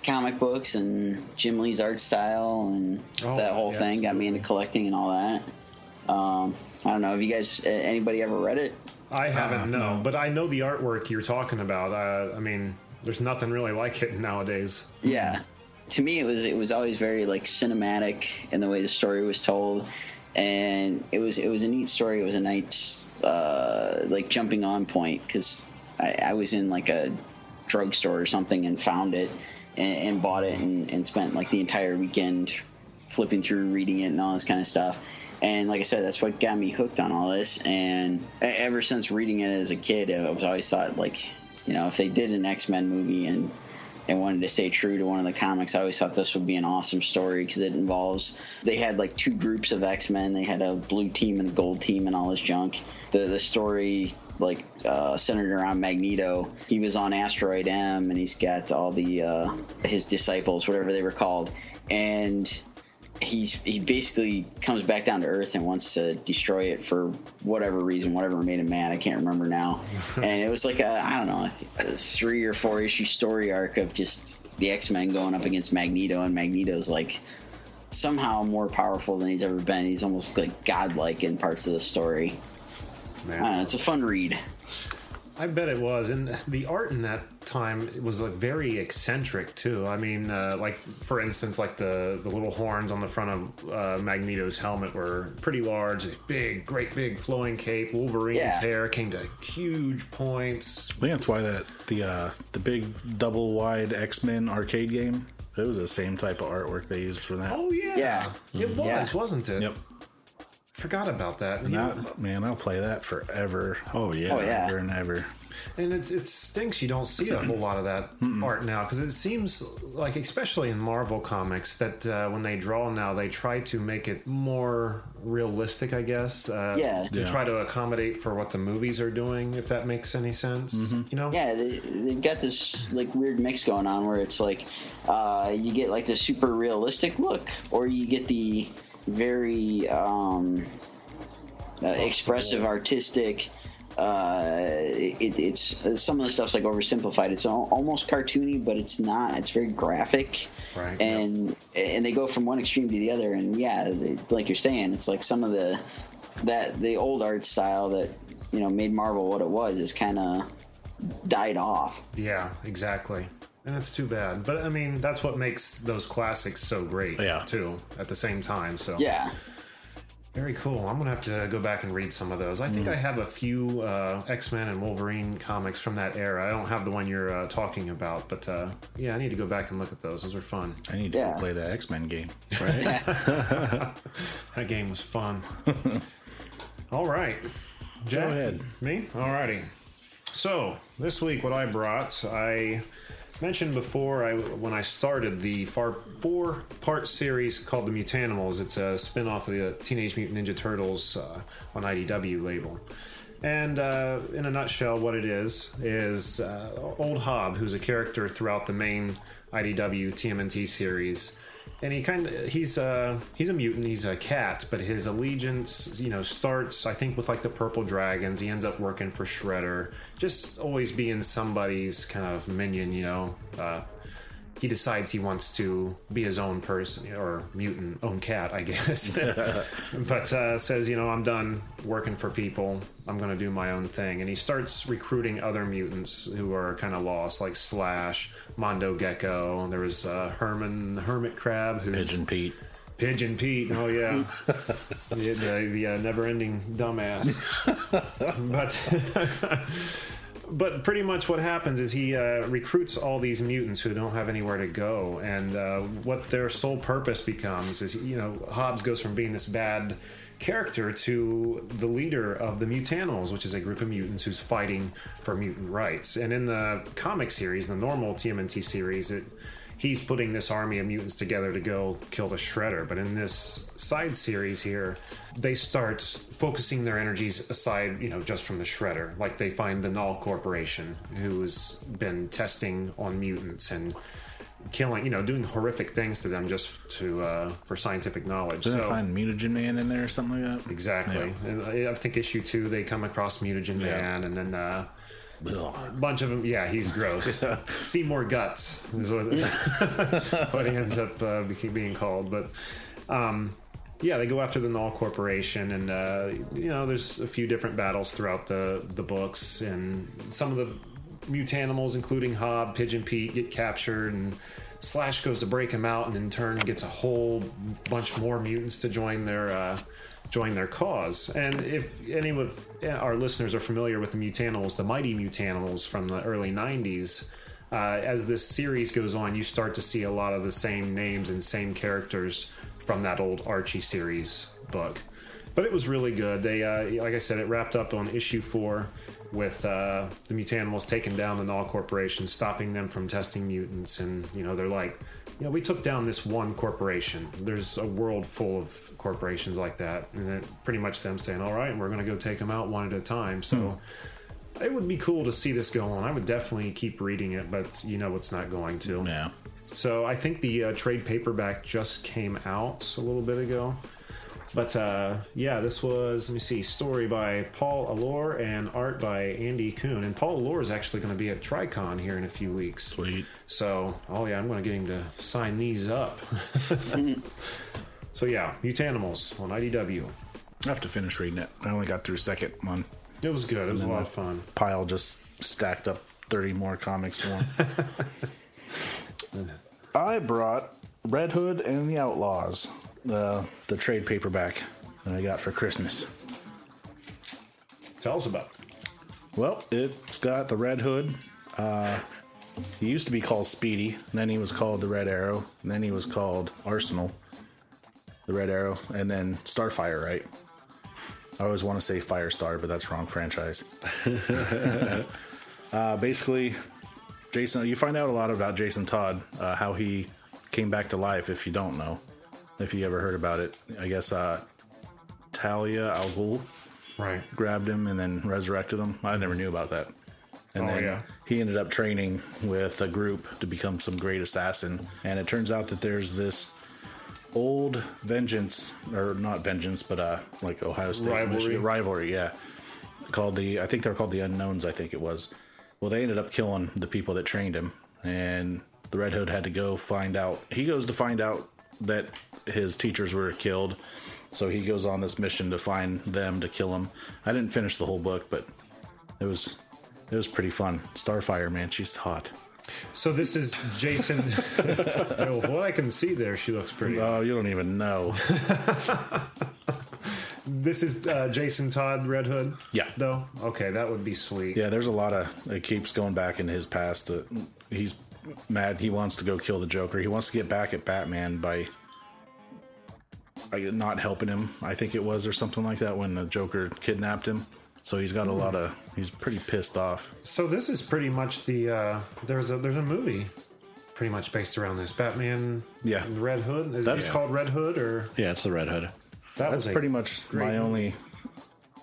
comic books and Jim Lee's art style and Oh, that whole yeah, thing got me into collecting and all that. Um, I don't know. Have you guys? uh, Anybody ever read it? I haven't, Uh, no, no. but I know the artwork you're talking about. Uh, I mean, there's nothing really like it nowadays. Yeah. To me, it was it was always very like cinematic in the way the story was told, and it was it was a neat story. It was a nice uh, like jumping on point because I, I was in like a drugstore or something and found it and, and bought it and, and spent like the entire weekend flipping through reading it and all this kind of stuff. And like I said, that's what got me hooked on all this. And ever since reading it as a kid, I was always thought like, you know, if they did an X Men movie and and wanted to stay true to one of the comics, I always thought this would be an awesome story because it involves. They had like two groups of X Men. They had a blue team and a gold team and all this junk. The the story like uh, centered around Magneto. He was on Asteroid M, and he's got all the uh, his disciples, whatever they were called, and he's he basically comes back down to earth and wants to destroy it for whatever reason, whatever made him mad. I can't remember now. and it was like a I don't know a, th- a three or four issue story arc of just the X Men going up against Magneto, and Magneto's like somehow more powerful than he's ever been. He's almost like godlike in parts of the story. I don't it's a fun read. I bet it was, and the art in that time was like very eccentric too. I mean, uh, like for instance, like the the little horns on the front of uh, Magneto's helmet were pretty large. This big, great, big flowing cape. Wolverine's Yeah. hair came to huge points. I think that's why that the uh, the big double wide X Men arcade game. It was the same type of artwork they used for that. Oh yeah, Yeah. it was, Yeah. wasn't it? Yep. Forgot about that. And that, man, I'll play that forever. Oh yeah. Oh, yeah. Ever and ever. And it, it stinks you don't see a whole lot of that art now because it seems like, especially in Marvel comics, that uh, when they draw now, they try to make it more realistic, I guess. Uh, Yeah. To Yeah. try to accommodate for what the movies are doing, if that makes any sense. You know? Yeah, they, they've got this like weird mix going on where it's like uh, you get like the super realistic look, or you get the very um, uh, expressive, artistic. Uh, it, it's some of the stuff's like oversimplified. It's al- almost cartoony, but it's not. It's very graphic, Right, And and they go from one extreme to the other. And yeah, they, like you're saying, it's like some of the that the old art style that you know made Marvel what it was is kind of died off. Yeah, exactly. And it's too bad. But I mean, that's what makes those classics so great, Yeah. too, at the same time. So Yeah. Very cool. I'm gonna have to go back and read some of those. I think I have a few uh, X Men and Wolverine comics from that era. I don't have the one you're uh, talking about, but uh, yeah, I need to go back and look at those. Those are fun. I need to Yeah. play that X Men game. Right? that game was fun. All right, Jack, ahead. Me? Alrighty. So this week, what I brought, I mentioned before I when I started the far four part series called the Mutanimals. It's a spin off of the Teenage Mutant Ninja Turtles uh, on IDW label. And uh, in a nutshell, what it is is uh, Old Hob, who's a character throughout the main IDW TMNT series, and he kind of he's uh he's a mutant he's a cat but his allegiance you know starts i think with like the purple dragons. He ends up working for shredder. Just always being somebody's kind of minion you know? Uh he decides he wants to be his own person or mutant own cat i guess. But uh, says you know i'm done working for people. I'm going to do my own thing. And he starts recruiting other mutants who are kind of lost like slash mondo gecko. There was uh, herman the hermit crab who's Pigeon Pete. Pigeon Pete, oh yeah, the, the, the uh, never-ending dumbass. but but pretty much what happens is he uh, recruits all these mutants who don't have anywhere to go, and uh, what their sole purpose becomes is you know Hobbs goes from being this bad character to the leader of the Mutanimals, which is a group of mutants who's fighting for mutant rights. And in the comic series, the normal TMNT series, it he's putting this army of mutants together to go kill the shredder but in this side series here they start focusing their energies aside you know just from the shredder like they find the null corporation who's been testing on mutants and killing you know doing horrific things to them just to uh, for scientific knowledge Didn't so find Mutagen Man in there or something like that? exactly and I think issue two they come across mutagen Yeah. man and then uh. A bunch of them. Yeah, he's gross. Seymour guts is what, what he ends up uh, being called. But um, yeah, they go after the Null Corporation, and uh, you know, there's a few different battles throughout the the books, and some of the mutanimals, including Hob, Pigeon Pete, get captured, and Slash goes to break him out, and in turn gets a whole bunch more mutants to join their. Uh, join their cause. And if any of our listeners are familiar with the Mutanimals, the Mighty Mutanimals from the early 90s, uh, as this series goes on, you start to see a lot of the same names and same characters from that old Archie series book. But it was really good. They, uh, like I said, it wrapped up on issue four with uh, the Mutanimals taking down the Null Corporation, stopping them from testing mutants, and you know they're like, you know, we took down this one corporation. There's a world full of corporations like that, and pretty much them saying, "All right, we're going to go take them out one at a time." So it would be cool to see this go on. I would definitely keep reading it, but you know it's not going to. Yeah. So I think the uh, trade paperback just came out a little bit ago. But uh, yeah, this was, let me see, story by Paul Allor and art by Andy Kuhn. And Paul Allor is actually going to be at Tricon here in a few weeks. Sweet. So, oh yeah, I'm going to get him to sign these up. so yeah, Mutanimals on IDW. I have to finish reading it. I only got through second one. It was good. It was a lot of fun. Pile just stacked up 30 more comics for him. I brought Red Hood and the Outlaws, the the trade paperback that I got for Christmas. Tell us about it. Well, it's got the Red Hood. Uh, he used to be called Speedy, and then he was called the Red Arrow, and then he was called Arsenal, the Red Arrow, and then Starfire, right? I always want to say Firestar, but that's wrong franchise. uh, basically, Jason, you find out a lot about Jason Todd, uh, how he came back to life. If you don't know, if you ever heard about it, I guess uh, Talia Al Ghul Right. grabbed him and then resurrected him. I never knew about that. And Oh, then yeah. he ended up training with a group to become some great assassin. And it turns out that there's this old vengeance, or not vengeance, but uh, like Ohio State Rivalry. Michigan- rivalry, yeah. Called the, I think they're called the Unknowns. I think it was. Well, they ended up killing the people that trained him, and the Red Hood had to go find out. He goes to find out that his teachers were killed, so he goes on this mission to find them to kill him. I didn't finish the whole book, but it was it was pretty fun. Starfire, man, she's hot. So this is Jason. well, what I can see there, she looks pretty. Oh, you don't even know. This is uh, Jason Todd Red Hood. Yeah. Though. Okay, that would be sweet. Yeah, there's a lot of it keeps going back in his past. Uh, he's mad. He wants to go kill the Joker. He wants to get back at Batman by, by not helping him. I think it was or something like that when the Joker kidnapped him. So he's got a lot of. He's pretty pissed off. So this is pretty much the uh, there's a there's a movie pretty much based around this Batman. Yeah. and Red Hood. Is That's- it called Red Hood or Yeah, it's the Red Hood. that That's was pretty much my movie. only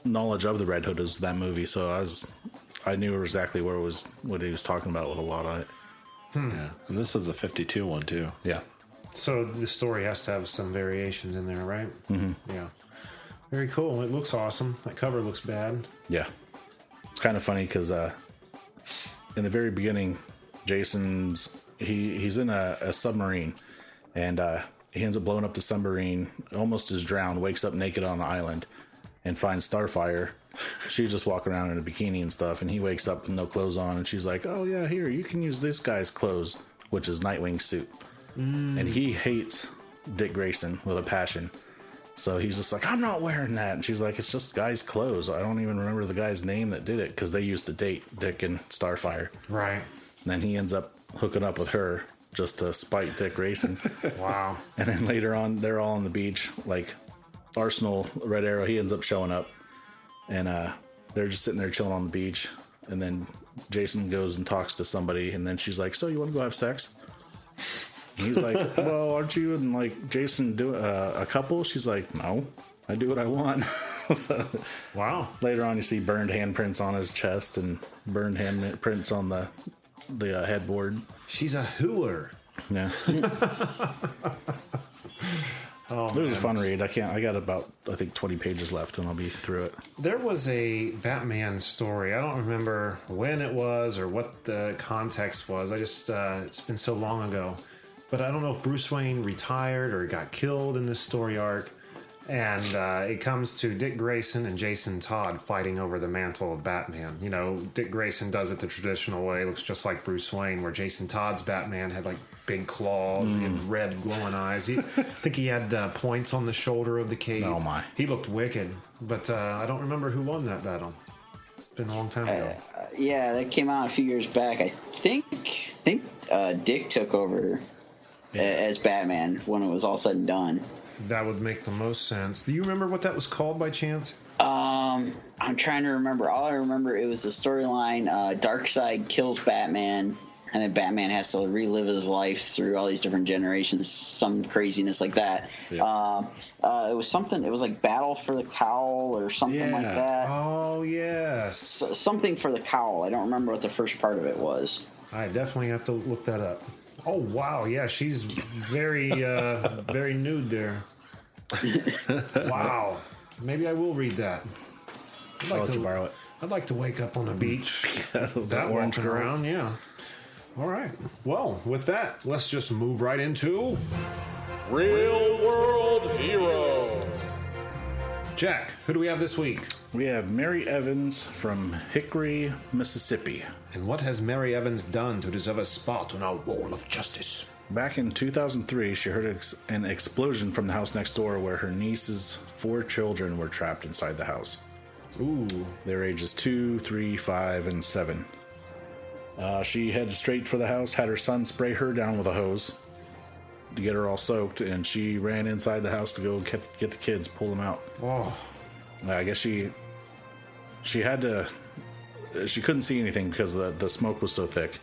knowledge of the Red Hood is that movie, so I was I knew exactly where it was what he was talking about with a lot of it. Yeah, and this is the 52 one too. Yeah. So the story has to have some variations in there, right? Mm-hmm. Yeah. Very cool. It looks awesome. That cover looks bad. Yeah. It's kind of funny because uh, in the very beginning, Jason's he he's in a, a submarine, and uh, he ends up blowing up the submarine. Almost is drowned. Wakes up naked on an island, and finds Starfire. She's just walking around in a bikini and stuff, and he wakes up with no clothes on, and she's like, "Oh yeah, here you can use this guy's clothes, which is Nightwing's suit." Mm. And he hates Dick Grayson with a passion. So he's just like, I'm not wearing that. And she's like, it's just guy's clothes. I don't even remember the guy's name that did it because they used to date Dick and Starfire. Right. And then he ends up hooking up with her just to spite Dick Grayson. Wow. and then later on, they're all on the beach. Like Arsenal, Red Arrow, he ends up showing up. And uh, they're just sitting there chilling on the beach. And then Jason goes and talks to somebody. And then she's like, So you want to go have sex? And he's like, "Well, aren't you and like Jason do uh, a couple?" She's like, "No, I do what I want." so Wow. later on, you see burned handprints on his chest and burned handprints on the the uh, headboard. She's a hooer. Yeah, it was a fun read. I can't. I got about I think twenty pages left, and I'll be through it. There was a Batman story. I don't remember when it was or what the context was. I just, uh, it's been so long ago. But I don't know if Bruce Wayne retired or got killed in this story arc. And uh, it comes to Dick Grayson and Jason Todd fighting over the mantle of Batman. You know, Dick Grayson does it the traditional way, looks just like Bruce Wayne, where Jason Todd's Batman had like big claws and red glowing eyes. He, I think he had uh, points on the shoulder of the cape. Oh, my. He looked wicked, but uh, I don't remember who won that battle. It's been a long time ago. Yeah, that came out a few years back. I think I think uh, Dick took over a- as Batman when it was all said and done. That would make the most sense. Do you remember what that was called by chance? Um, I'm trying to remember. All I remember it was the storyline. Uh, Darkseid kills Batman, and then Batman has to relive his life through all these different generations. Some craziness like that. Yeah. Uh, uh, it was something. It was like Battle for the Cowl or something like that. Oh yes, S- something for the cowl. I don't remember what the first part of it was. I definitely have to look that up. Oh wow, yeah, she's very, uh, very nude there. wow, maybe I will read that. I'd I'll like let to you borrow it. I'd like to wake up on a beach, that orange walking around. Yeah. All right. Well, with that, let's just move right into Real World Heroes. Jack. Who do we have this week? We have Mary Evans from Hickory, Mississippi. And what has Mary Evans done to deserve a spot on our wall of justice? Back in 2003, she heard an explosion from the house next door where her niece's four children were trapped inside the house. Ooh, Their ages two, three, five, and seven. Uh, she headed straight for the house, had her son spray her down with a hose to get her all soaked, and she ran inside the house to go get, get the kids, pull them out. oh, I guess she she had to she couldn't see anything because the the smoke was so thick.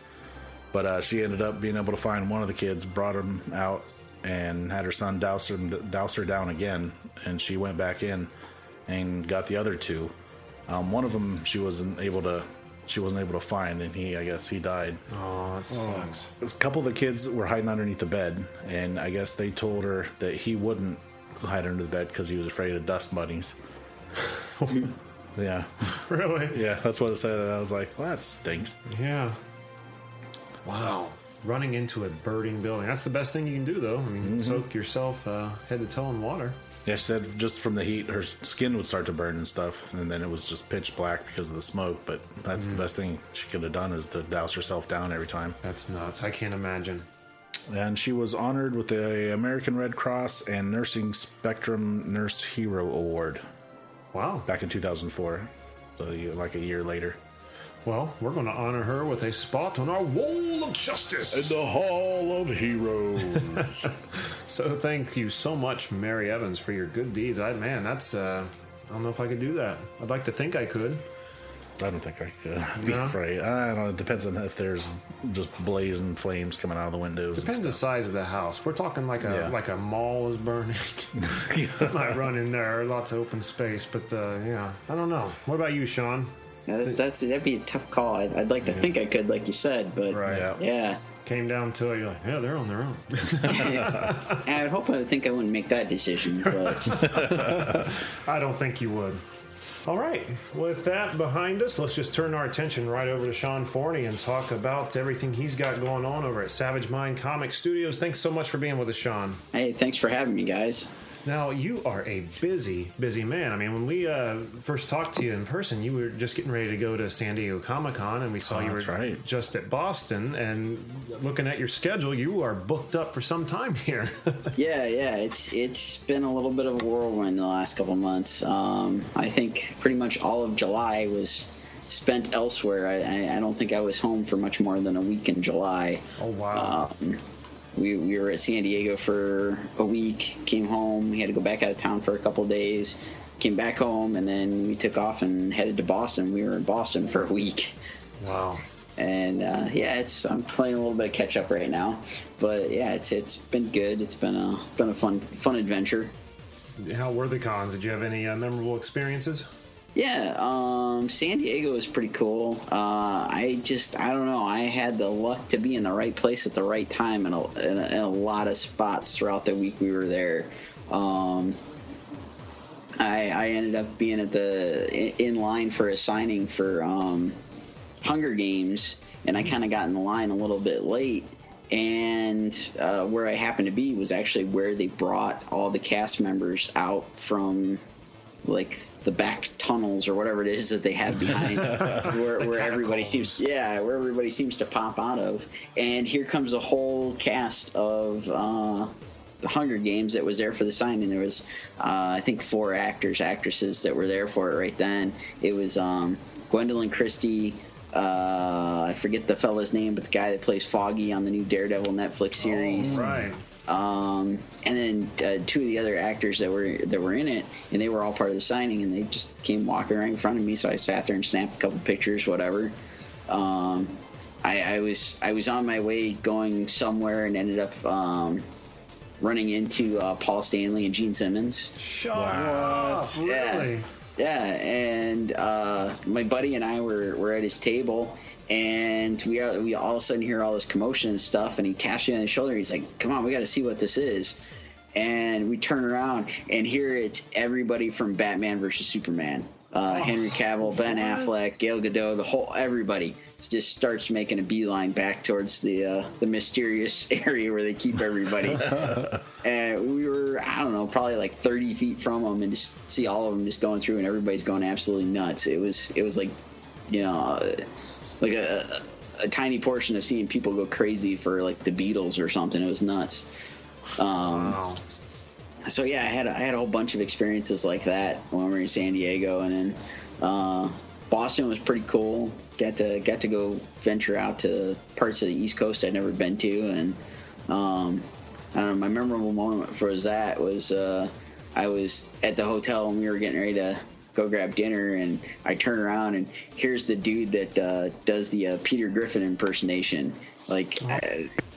But uh, she ended up being able to find one of the kids, brought him out, and had her son douse her, douse her down again. And she went back in and got the other two. Um, one of them she wasn't able to she wasn't able to find, and he I guess he died. oh, that sucks. A couple of the kids were hiding underneath the bed, and I guess they told her that he wouldn't hide under the bed because he was afraid of dust bunnies. yeah, Really? yeah, that's what it said. And I was like, well, that stinks. Yeah. Wow. Running into a burning building. That's the best thing you can do, though. I mean, soak yourself uh, head to toe in water. Yeah, she said just from the heat, her skin would start to burn and stuff, and then it was just pitch black because of the smoke. But that's the mm. best thing she could have done is to douse herself down every time. That's nuts. I can't imagine. And she was honored with the American Red Cross and Nursing Spectrum Nurse Hero Award Wow. back in 2004, so like a year later. Well, we're going to honor her with a spot on our wall of justice. In the Hall of Heroes. So thank you so much, Mary Evans, for your good deeds. I man, that's uh, I don't know if I could do that. I'd like to think I could. I don't think I could be No? afraid. I don't know. It depends on if there's just blazing flames coming out of the windows. Depends the size of the house. We're talking like a Yeah. like a mall is burning. Might run in there, lots of open space, but uh, yeah, I don't know. What about you, Sean? Yeah, that, that's that'd be a tough call. I'd, I'd like to think I could, like you said, but Right. Yeah. yeah. Came down to it, you're like, yeah, they're on their own. I would hope I would think I wouldn't make that decision, but I don't think you would. All right. With that behind us, let's just turn our attention right over to Sean Forney and talk about everything he's got going on over at Savage Mind Comic Studios. Thanks so much for being with us, Sean. hey, thanks for having me, guys. Now, you are a busy, busy man. I mean, when we uh, first talked to you in person, you were just getting ready to go to San Diego Comic Con, and we saw Oh, you were that's right. just at Boston. And looking at your schedule, you are booked up for some time here. Yeah, yeah, it's it's been a little bit of a whirlwind the last couple months. Um, I think pretty much all of July was spent elsewhere. I, I, I don't think I was home for much more than a week in July. oh, wow. Um, we, we were at San Diego for a week, came home. We had to go back out of town for a couple days, came back home, and then we took off and headed to Boston. We were in Boston for a week. wow. And uh, yeah, it's I'm playing a little bit of catch up right now, but yeah, it's it's been good. It's been a it's been a fun fun adventure. How were the cons? Did you have any uh, memorable experiences? Yeah, um, San Diego is pretty cool. Uh, I just, I don't know. I had the luck to be in the right place at the right time in a, in a, in a lot of spots throughout the week we were there. Um, I, I ended up being at the in line for a signing for um, Hunger Games, and I kind of got in the line a little bit late. And uh, where I happened to be was actually where they brought all the cast members out from like the back tunnels or whatever it is that they have behind where, where everybody seems yeah where everybody seems to pop out of and here comes a whole cast of uh the Hunger Games that was there for the signing. There was, uh, I think, four actors, actresses that were there for it right then. It was um, Gwendoline Christie. Uh, I forget the fella's name, but the guy that plays Foggy on the new Daredevil Netflix series Right. Um, and then uh, two of the other actors that were that were in it, and they were all part of the signing, and they just came walking right in front of me. So I sat there and snapped a couple pictures, whatever. Um, I, I was I was on my way going somewhere and ended up um, running into uh, Paul Stanley and Gene Simmons. Shut up. Really? Yeah, and uh, my buddy and I were, were at his table, and we are, we all of a sudden hear all this commotion and stuff, and he taps me on the shoulder. He's like, "Come on, we got to see what this is." And we turn around, and here it's everybody from Batman versus Superman. Uh, Henry Cavill, Ben Affleck, Gal Gadot, the whole everybody just starts making a beeline back towards the uh, the mysterious area where they keep everybody and we were I don't know probably like 30 feet from them and just see all of them just going through and everybody's going absolutely nuts it was it was like you know uh, like a, a tiny portion of seeing people go crazy for like the Beatles or something it was nuts um, Wow. so yeah, I had a, I had a whole bunch of experiences like that when we were in San Diego, and then uh, Boston was pretty cool. Got to got to go venture out to parts of the East Coast I'd never been to, and um, I don't know. My memorable moment for that was uh, I was at the hotel and we were getting ready to go grab dinner, and I turn around and here's the dude that uh, does the uh, Peter Griffin impersonation, like. Uh,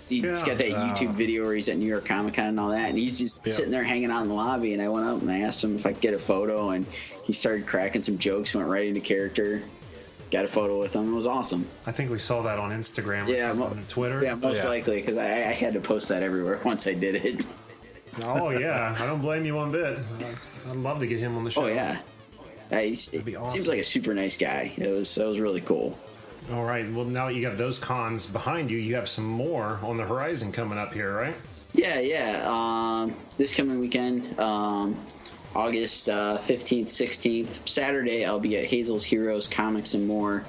He's Yeah. got that YouTube video where he's at New York Comic Con and all that, and he's just sitting there hanging out in the lobby. And I went up and I asked him if I could get a photo, and he started cracking some jokes, went right into character. Got a photo with him. It was awesome. I think we saw that on Instagram or Yeah, something, mo- on Twitter. Yeah, most Yeah. likely because I, I had to post that everywhere once I did it. Oh, yeah. I don't blame you one bit. I'd love to get him on the show. Oh yeah, Uh, he's, be awesome. seems like a super nice guy. It was it was really cool. All right. Well, now you got those cons behind you, you have some more on the horizon coming up here, right? Yeah, yeah. Um, this coming weekend, um, August uh, 15th, 16th, Saturday, I'll be at Hazel's Heroes Comics and More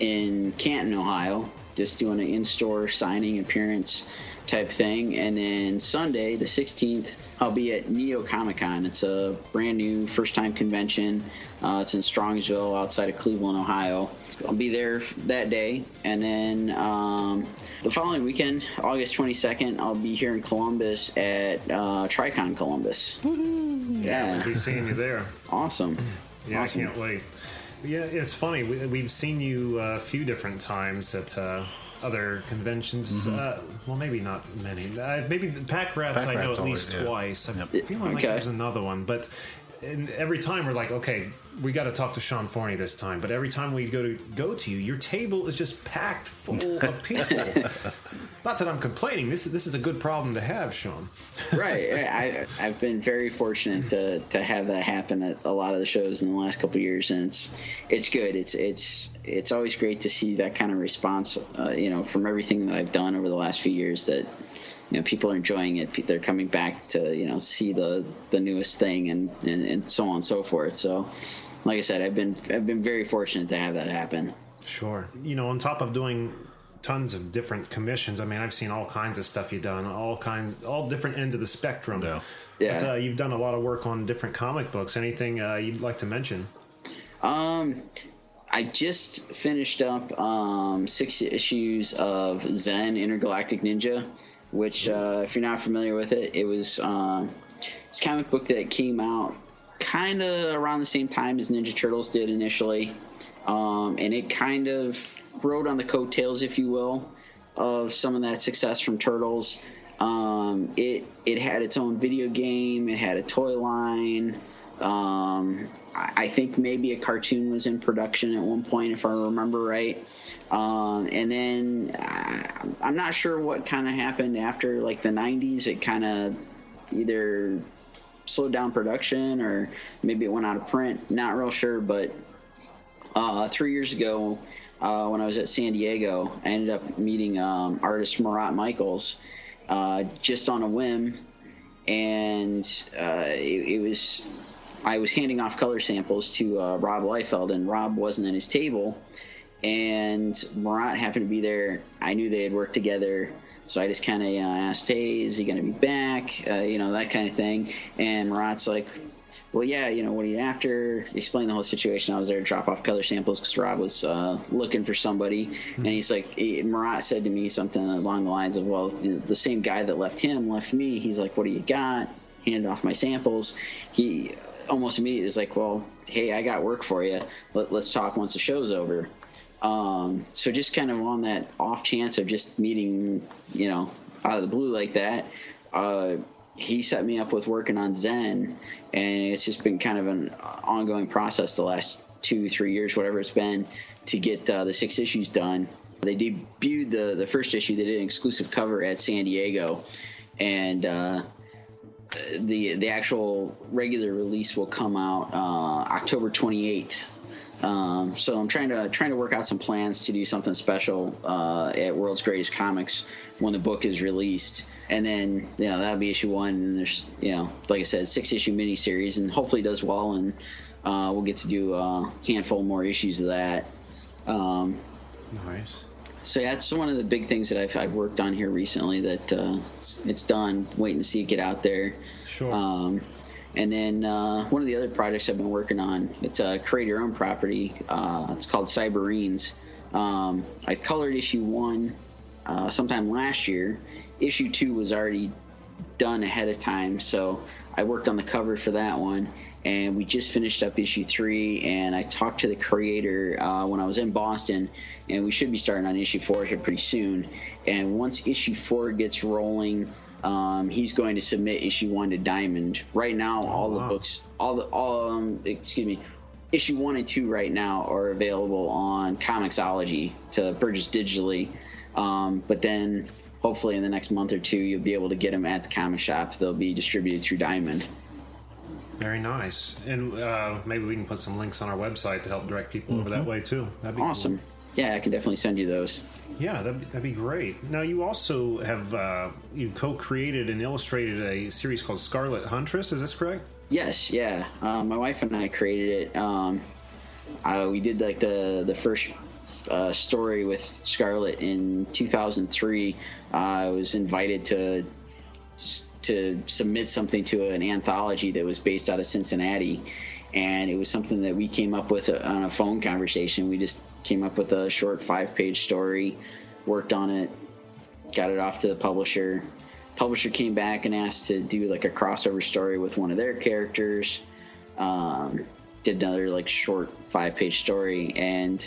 in Canton, Ohio, just doing an in store signing appearance type thing. And then Sunday, the 16th, I'll be at Neo Comic Con. It's a brand new first time convention. Uh, it's in Strongsville outside of Cleveland, Ohio. I'll be there that day. And then um, the following weekend, August 22nd, I'll be here in Columbus at uh, Tricon Columbus. Yeah, we'll Be seeing you there. awesome. Yeah, Awesome. I can't wait. Yeah, it's funny. We, we've seen you a few different times at uh, other conventions. Uh, well, maybe not many. Uh, maybe the Pack Rats. Pack I know Rats at least always, yeah. twice. I'm feeling like Okay. there's another one, but. And every time we're like, okay, we got to talk to Sean Forney this time. But every time we go to go to you, your table is just packed full of people. Not that I'm complaining. This is this is a good problem to have, Sean. right. I, I've been very fortunate to, to have that happen at a lot of the shows in the last couple of years, and it's it's good. It's it's it's always great to see that kind of response. Uh, you know, from everything that I've done over the last few years, that you know people are enjoying it. They're coming back to you know see the the newest thing and and, and so on and so forth. So, like I said, I've been I've been very fortunate to have that happen. Sure. You know, on top of doing tons of different commissions, I mean, I've seen all kinds of stuff you've done, all kinds, all different ends of the spectrum. Yeah. Yeah. But uh, you've done a lot of work on different comic books. Anything uh, you'd like to mention? Um, I just finished up um, six issues of Zen Intergalactic Ninja, which, uh, if you're not familiar with it, it was um, it's a comic book that came out kind of around the same time as Ninja Turtles did initially, um, and it kind of rode on the coattails, if you will, of some of that success from Turtles. Um, it it had its own video game. It had a toy line. Um, I I think maybe a cartoon was in production at one point, if I remember right. Um, and then uh, I'm not sure what kind of happened after like the 90s. It kind of either slowed down production or maybe it went out of print. Not real sure, but uh, three years ago, uh, when I was at San Diego, I ended up meeting um, artist Marat Michaels uh, just on a whim, and uh, it, it was I was handing off color samples to uh, Rob Liefeld, and Rob wasn't at his table, and Marat happened to be there. I knew they had worked together. So I just kind of you know, asked, "Hey, is he going to be back?" Uh, you know that kind of thing. And Marat's like, well, yeah, you know, what are you after? Explain the whole situation. I was there to drop off color samples because Rob was uh, looking for somebody. And he's like, he, Marat said to me something along the lines of, well, the same guy that left him left me. He's like, what do you got? Handed off my samples. He almost immediately was like, well, hey, I got work for you. Let, let's talk once the show's over. Um, so just kind of on that off chance of just meeting, you know, out of the blue like that, uh, he set me up with working on Zen, and it's just been kind of an ongoing process the last two, three years, whatever it's been, to get uh, the six issues done. They debuted the the first issue. They did an exclusive cover at San Diego, and uh, the the actual regular release will come out uh, October 28th. Um, so I'm trying to trying to work out some plans to do something special uh, at World's Greatest Comics when the book is released, and then you know that'll be issue one. And there's you know like I said, six issue miniseries, and hopefully it does well, and uh, we'll get to do a handful more issues of that. Um, Nice. so yeah, that's one of the big things that I've, I've worked on here recently. That uh, it's, it's done. Waiting to see it get out there. Sure. Um, and then uh, one of the other projects I've been working on, it's a create your own property. Uh, it's called Cyberines. Um, I colored issue one uh, sometime last year. Issue two was already done ahead of time, so I worked on the cover for that one. And we just finished up issue three, and I talked to the creator uh, when I was in Boston, and we should be starting on issue four here pretty soon. And once issue four gets rolling, um, he's going to submit issue one to Diamond. Right now, all the books, all the all um, excuse me, issue one and two right now are available on Comixology to purchase digitally. Um, but then hopefully in the next month or two, you'll be able to get them at the comic shop. They'll be distributed through Diamond. Very nice. And uh, maybe we can put some links on our website to help direct people over that way too. That'd be cool. Yeah, I can definitely send you those. Yeah, that'd be, that'd be great. Now, you also have uh, you co-created and illustrated a series called Scarlet Huntress. Is this correct? Yes, yeah. Uh, my wife and I created it. Um, uh, we did like the the first uh, story with Scarlet in 2003. Uh, I was invited to to submit something to an anthology that was based out of Cincinnati, and it was something that we came up with on a phone conversation. We just came up with a short five page story, worked on it, got it off to the publisher. Publisher came back and asked to do like a crossover story with one of their characters. Um, did another like short five page story, and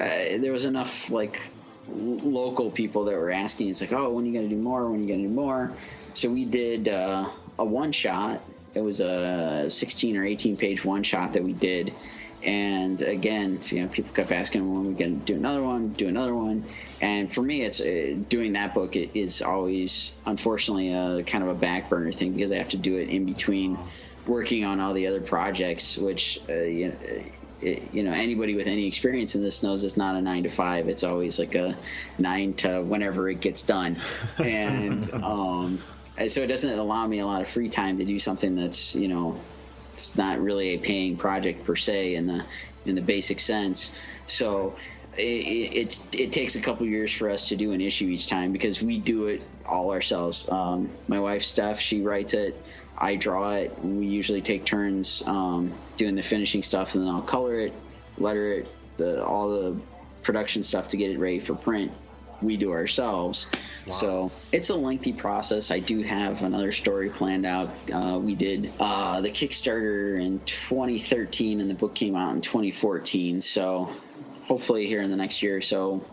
uh, there was enough like local people that were asking. It's like, oh, when are you gonna do more? When are you gonna do more? So we did uh, a one shot. It was a 16 or 18 page one shot that we did. And again, you know, people kept asking when we going to do another one, do another one. And for me, it's uh, doing that book is always, unfortunately, a kind of a back burner thing because I have to do it in between working on all the other projects, which uh, you know, it, you know anybody with any experience in this knows it's not a nine to five. It's always like a nine to whenever it gets done, and um, so it doesn't allow me a lot of free time to do something that's you know it's not really a paying project per se in the in the basic sense. So it, it, it takes a couple years for us to do an issue each time because we do it all ourselves. Um, my wife Steph, she writes it. I draw it. We usually take turns um, doing the finishing stuff, and then I'll color it, letter it, the, all the production stuff to get it ready for print. We do ourselves. Wow. So it's a lengthy process. I do have another story planned out. Uh, we did uh, the Kickstarter in 2013, and the book came out in 2014. So hopefully, here in the next year or so,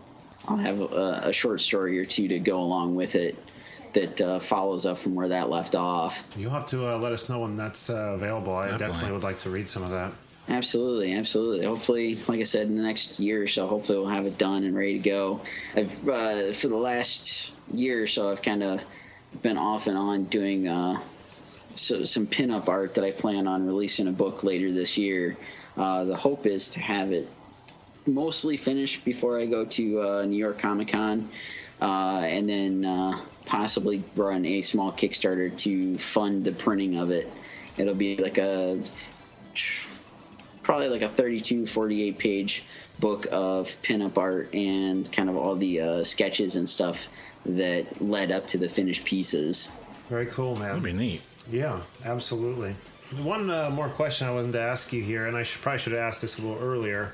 I'll have a, a short story or two to go along with it that uh, follows up from where that left off. You'll have to uh, let us know when that's uh, available. I definitely. definitely. would like to read some of that. Absolutely, absolutely. Hopefully, like I said, in the next year or so, hopefully we'll have it done and ready to go. I've uh, for the last year or so, I've kind of been off and on doing uh, so, some pinup art that I plan on releasing a book later this year. Uh, the hope is to have it mostly finished before I go to New York Comic Con, and then possibly run a small Kickstarter to fund the printing of it. It'll be like a probably like a 32, 48 page book of pinup art and kind of all the uh, sketches and stuff that led up to the finished pieces. Very cool, man. That'd be neat. Yeah, absolutely. One uh, more question I wanted to ask you here, and I should, probably should have asked this a little earlier.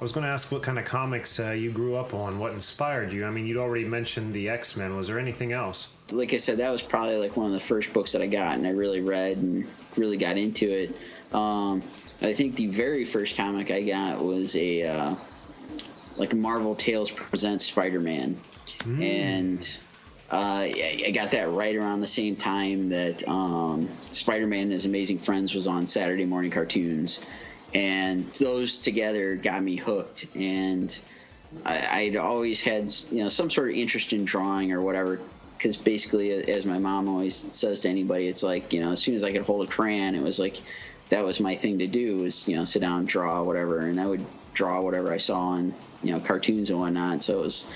I was going to ask what kind of comics uh, you grew up on, what inspired you. I mean, you'd already mentioned the X Men. Was there anything else? Like I said, that was probably like one of the first books that I got, and I really read and really got into it. Um, I think the very first comic I got was a uh, like Marvel Tales presents Spider Man, mm. and uh, I got that right around the same time that um, Spider Man and His Amazing Friends was on Saturday morning cartoons and those together got me hooked. And I, would always had you know some sort of interest in drawing or whatever. Because basically, as my mom always says to anybody, it's like you know, as soon as I could hold a crayon, it was like that was my thing to do was you know sit down, draw whatever, and I would draw whatever I saw on you know cartoons and whatnot. So it was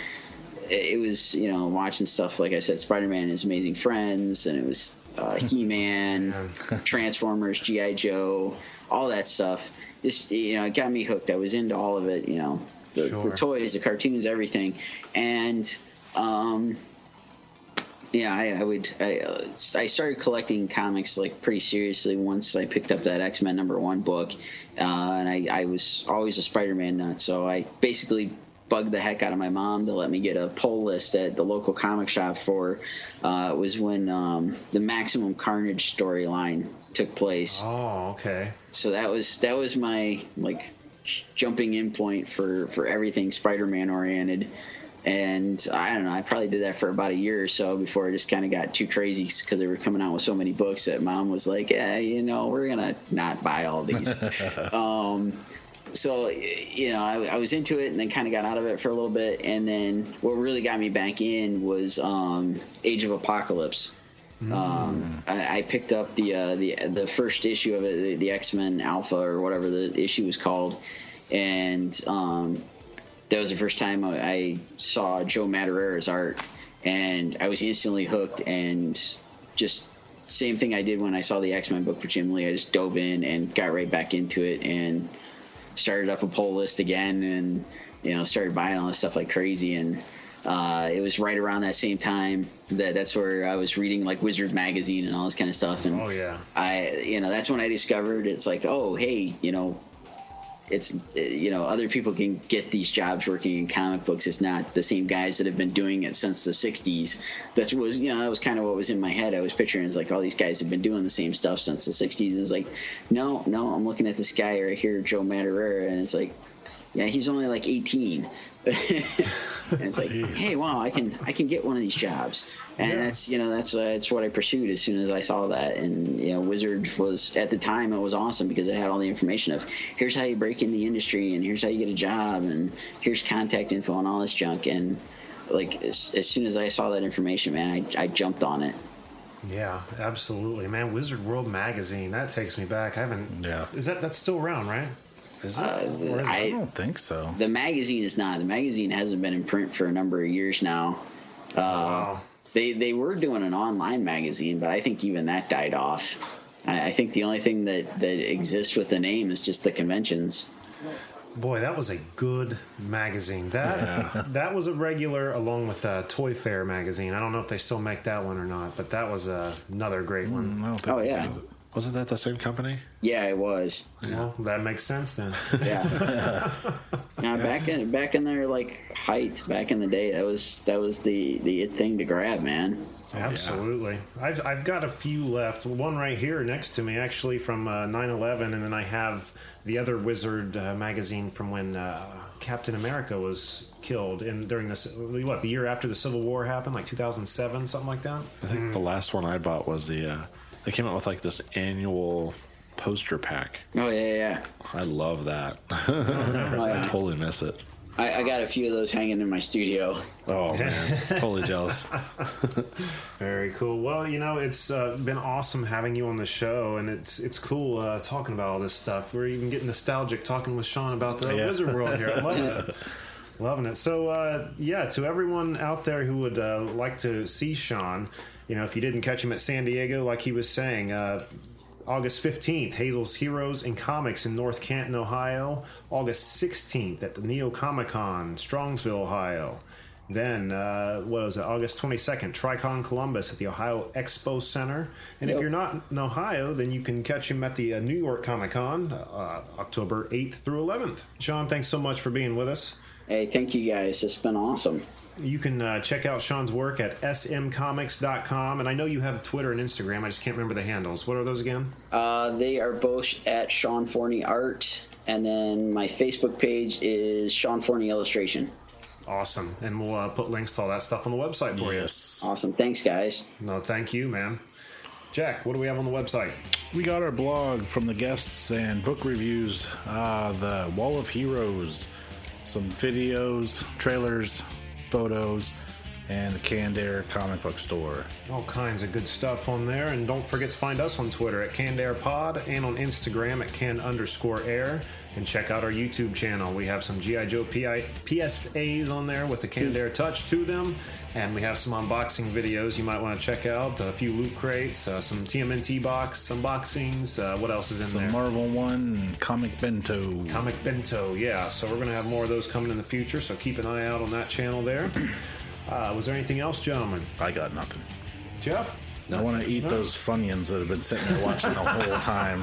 it was you know watching stuff like I said, Spider Man and His Amazing Friends, and it was uh, He Man, Transformers, GI Joe, all that stuff just you know it got me hooked. I was into all of it. You know, the, sure. the toys, the cartoons, everything, and um, yeah, I, I would. I, uh, I started collecting comics like pretty seriously once I picked up that X Men number one book, uh, and I, I was always a Spider Man nut. So I basically bugged the heck out of my mom to let me get a pull list at the local comic shop for. Uh, it was when um, the Maximum Carnage storyline took place. Oh, okay. So that was that was my like jumping in point for for everything Spider-Man oriented. And I don't know, I probably did that for about a year or so before it just kind of got too crazy because they were coming out with so many books that mom was like, yeah, you know, we're going to not buy all these. um, so, you know, I, I, was into it and then kind of got out of it for a little bit. And then what really got me back in was um, Age of Apocalypse. Mm. Um, I, I, picked up the uh, the the first issue of it, the, the X Men Alpha or whatever the issue was called, and um, that was the first time I, saw Joe Madureira's art, and I was instantly hooked. And just same thing I did when I saw the X Men book with Jim Lee. I just dove in and got right back into it and started up a pull list again, and you know started buying all this stuff like crazy and uh, it was right around that same time that that's where I was reading like Wizard magazine and all this kind of stuff. And oh yeah, I you know that's when I discovered it's like oh hey you know it's you know other people can get these jobs working in comic books. It's not the same guys that have been doing it since the '60s. That was you know that was kind of what was in my head. I was picturing it's like all these guys have been doing the same stuff since the '60s. And it's like, no, no, I'm looking at this guy right here, Joe Madureira, and it's like, yeah, he's only like 18. and it's like, hey, wow, I can I can get one of these jobs, and that's you know that's uh, that's what I pursued as soon as I saw that, and you know, Wizard was at the time it was awesome because it had all the information of here's how you break in the industry, and here's how you get a job, and here's contact info and all this junk, and like as, as soon as I saw that information, man, I I jumped on it. Yeah, absolutely, man. Wizard World magazine that takes me back. I haven't. Yeah. Is that that's still around, right? Is it? Uh, I I don't think so. the magazine is not. The magazine hasn't been in print for a number of years now. Uh, Wow. They they were doing an online magazine, but I think even that died off. I, I think the only thing that that exists with the name is just the conventions. Boy, that was a good magazine. That that was a regular along with uh, Toy Fair magazine. I don't know if they still make that one or not, but that was uh, another great one. I don't think Oh they yeah, do. Wasn't that the same company? yeah, it was. Well, that makes sense then. Yeah. now back in back in their like height, back in the day, that was that was the the thing to grab, man. Absolutely. I've, I've got a few left. One right here next to me, actually, from uh, 9 11. And then I have the other Wizard uh, magazine from when uh, Captain America was killed in during this, what, the year after the Civil War happened? Like 2007, something like that? I think the last one I bought was the. They came out with like this annual poster pack. Oh yeah, yeah. I love that. Oh, I totally miss it. I, I got a few of those hanging in my studio. Oh man, totally jealous. Very cool. Well, you know, it's uh, been awesome having you on the show, and it's it's cool uh, talking about all this stuff. We're even getting nostalgic talking with Sean about the Yeah. Wizard World here. I love it. Loving it. So, uh, yeah, to everyone out there who would uh, like to see Sean, you know, if you didn't catch him at San Diego, like he was saying, uh, August 15th, Hazel's Heroes and Comics in North Canton, Ohio. August 16th at the Neo Comic Con, Strongsville, Ohio. Then, uh, what was it, August 22nd, Tricon Columbus at the Ohio Expo Center. And if you're not in Ohio, then you can catch him at the uh, New York Comic Con, uh, October 8th through 11th. Sean, thanks so much for being with us. Hey, thank you guys. It's been awesome. You can uh, check out Sean's work at smcomics.com. And I know you have Twitter and Instagram. I just can't remember the handles. What are those again? Uh, they are both at Sean Forney Art, and then my Facebook page is Sean Forney Illustration. Awesome. And we'll uh, put links to all that stuff on the website for Yes. Awesome. Thanks, guys. No, thank you, man. Jack, what do we have on the website? We got our blog from the guests and book reviews, uh, the Wall of Heroes, some videos, trailers, photos, and the Canned Air comic book store. All kinds of good stuff on there. And don't forget to find us on Twitter at CannedAirPod and on Instagram at Can underscore air. And check out our YouTube channel. We have some G.I. Joe PI, PSAs on there with the Canned Air touch to them. And we have some unboxing videos you might want to check out. A few loot crates, uh, some TMNT box unboxings. Uh, what else is in there? Some there? Marvel one Comic Bento. Comic Bento, yeah. So we're going to have more of those coming in the future. So keep an eye out on that channel there. Uh, was there anything else, gentlemen? I got nothing. Jeff? I want to eat those Funyuns that have been sitting there watching the whole time.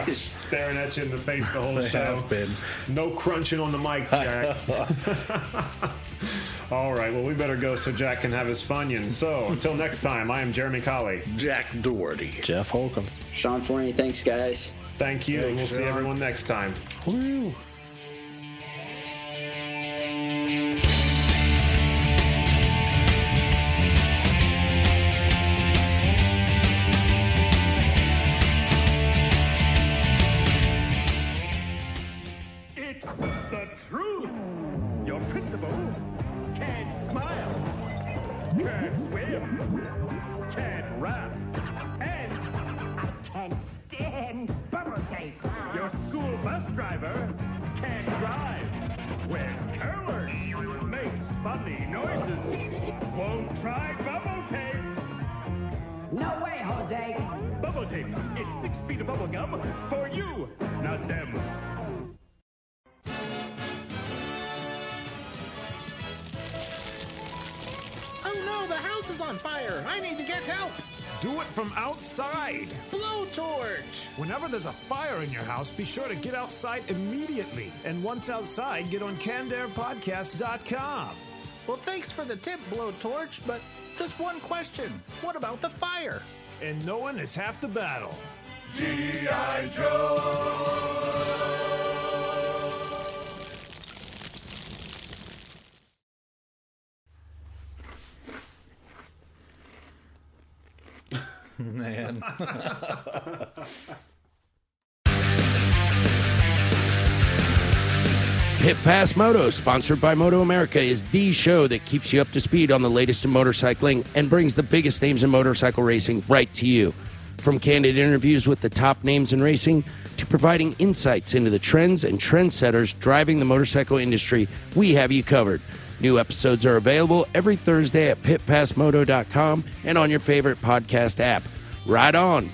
Staring at you in the face the whole They show. have been. No crunching on the mic, Jack. All right, well, we better go so Jack can have his Funyuns. So, until next time, I am Jeremy Colley. Jack Doherty. Jeff Holcomb. Sean Forney, thanks, guys. Thank you, and we'll Thanks, see everyone next time. Woo. From outside. Blowtorch! Whenever there's a fire in your house, be sure to get outside immediately. And once outside, get on CannedAirPodcast.com. Well, thanks for the tip, Blowtorch, but just one question. What about the fire? And knowing is half the battle. G.I. Joe! Man. Pit Pass Moto, sponsored by Moto America, is the show that keeps you up to speed on the latest in motorcycling and brings the biggest names in motorcycle racing right to you. From candid interviews with the top names in racing to providing insights into the trends and trendsetters driving the motorcycle industry, we have you covered. New episodes are available every Thursday at pitpassmoto.com and on your favorite podcast app. Ride on!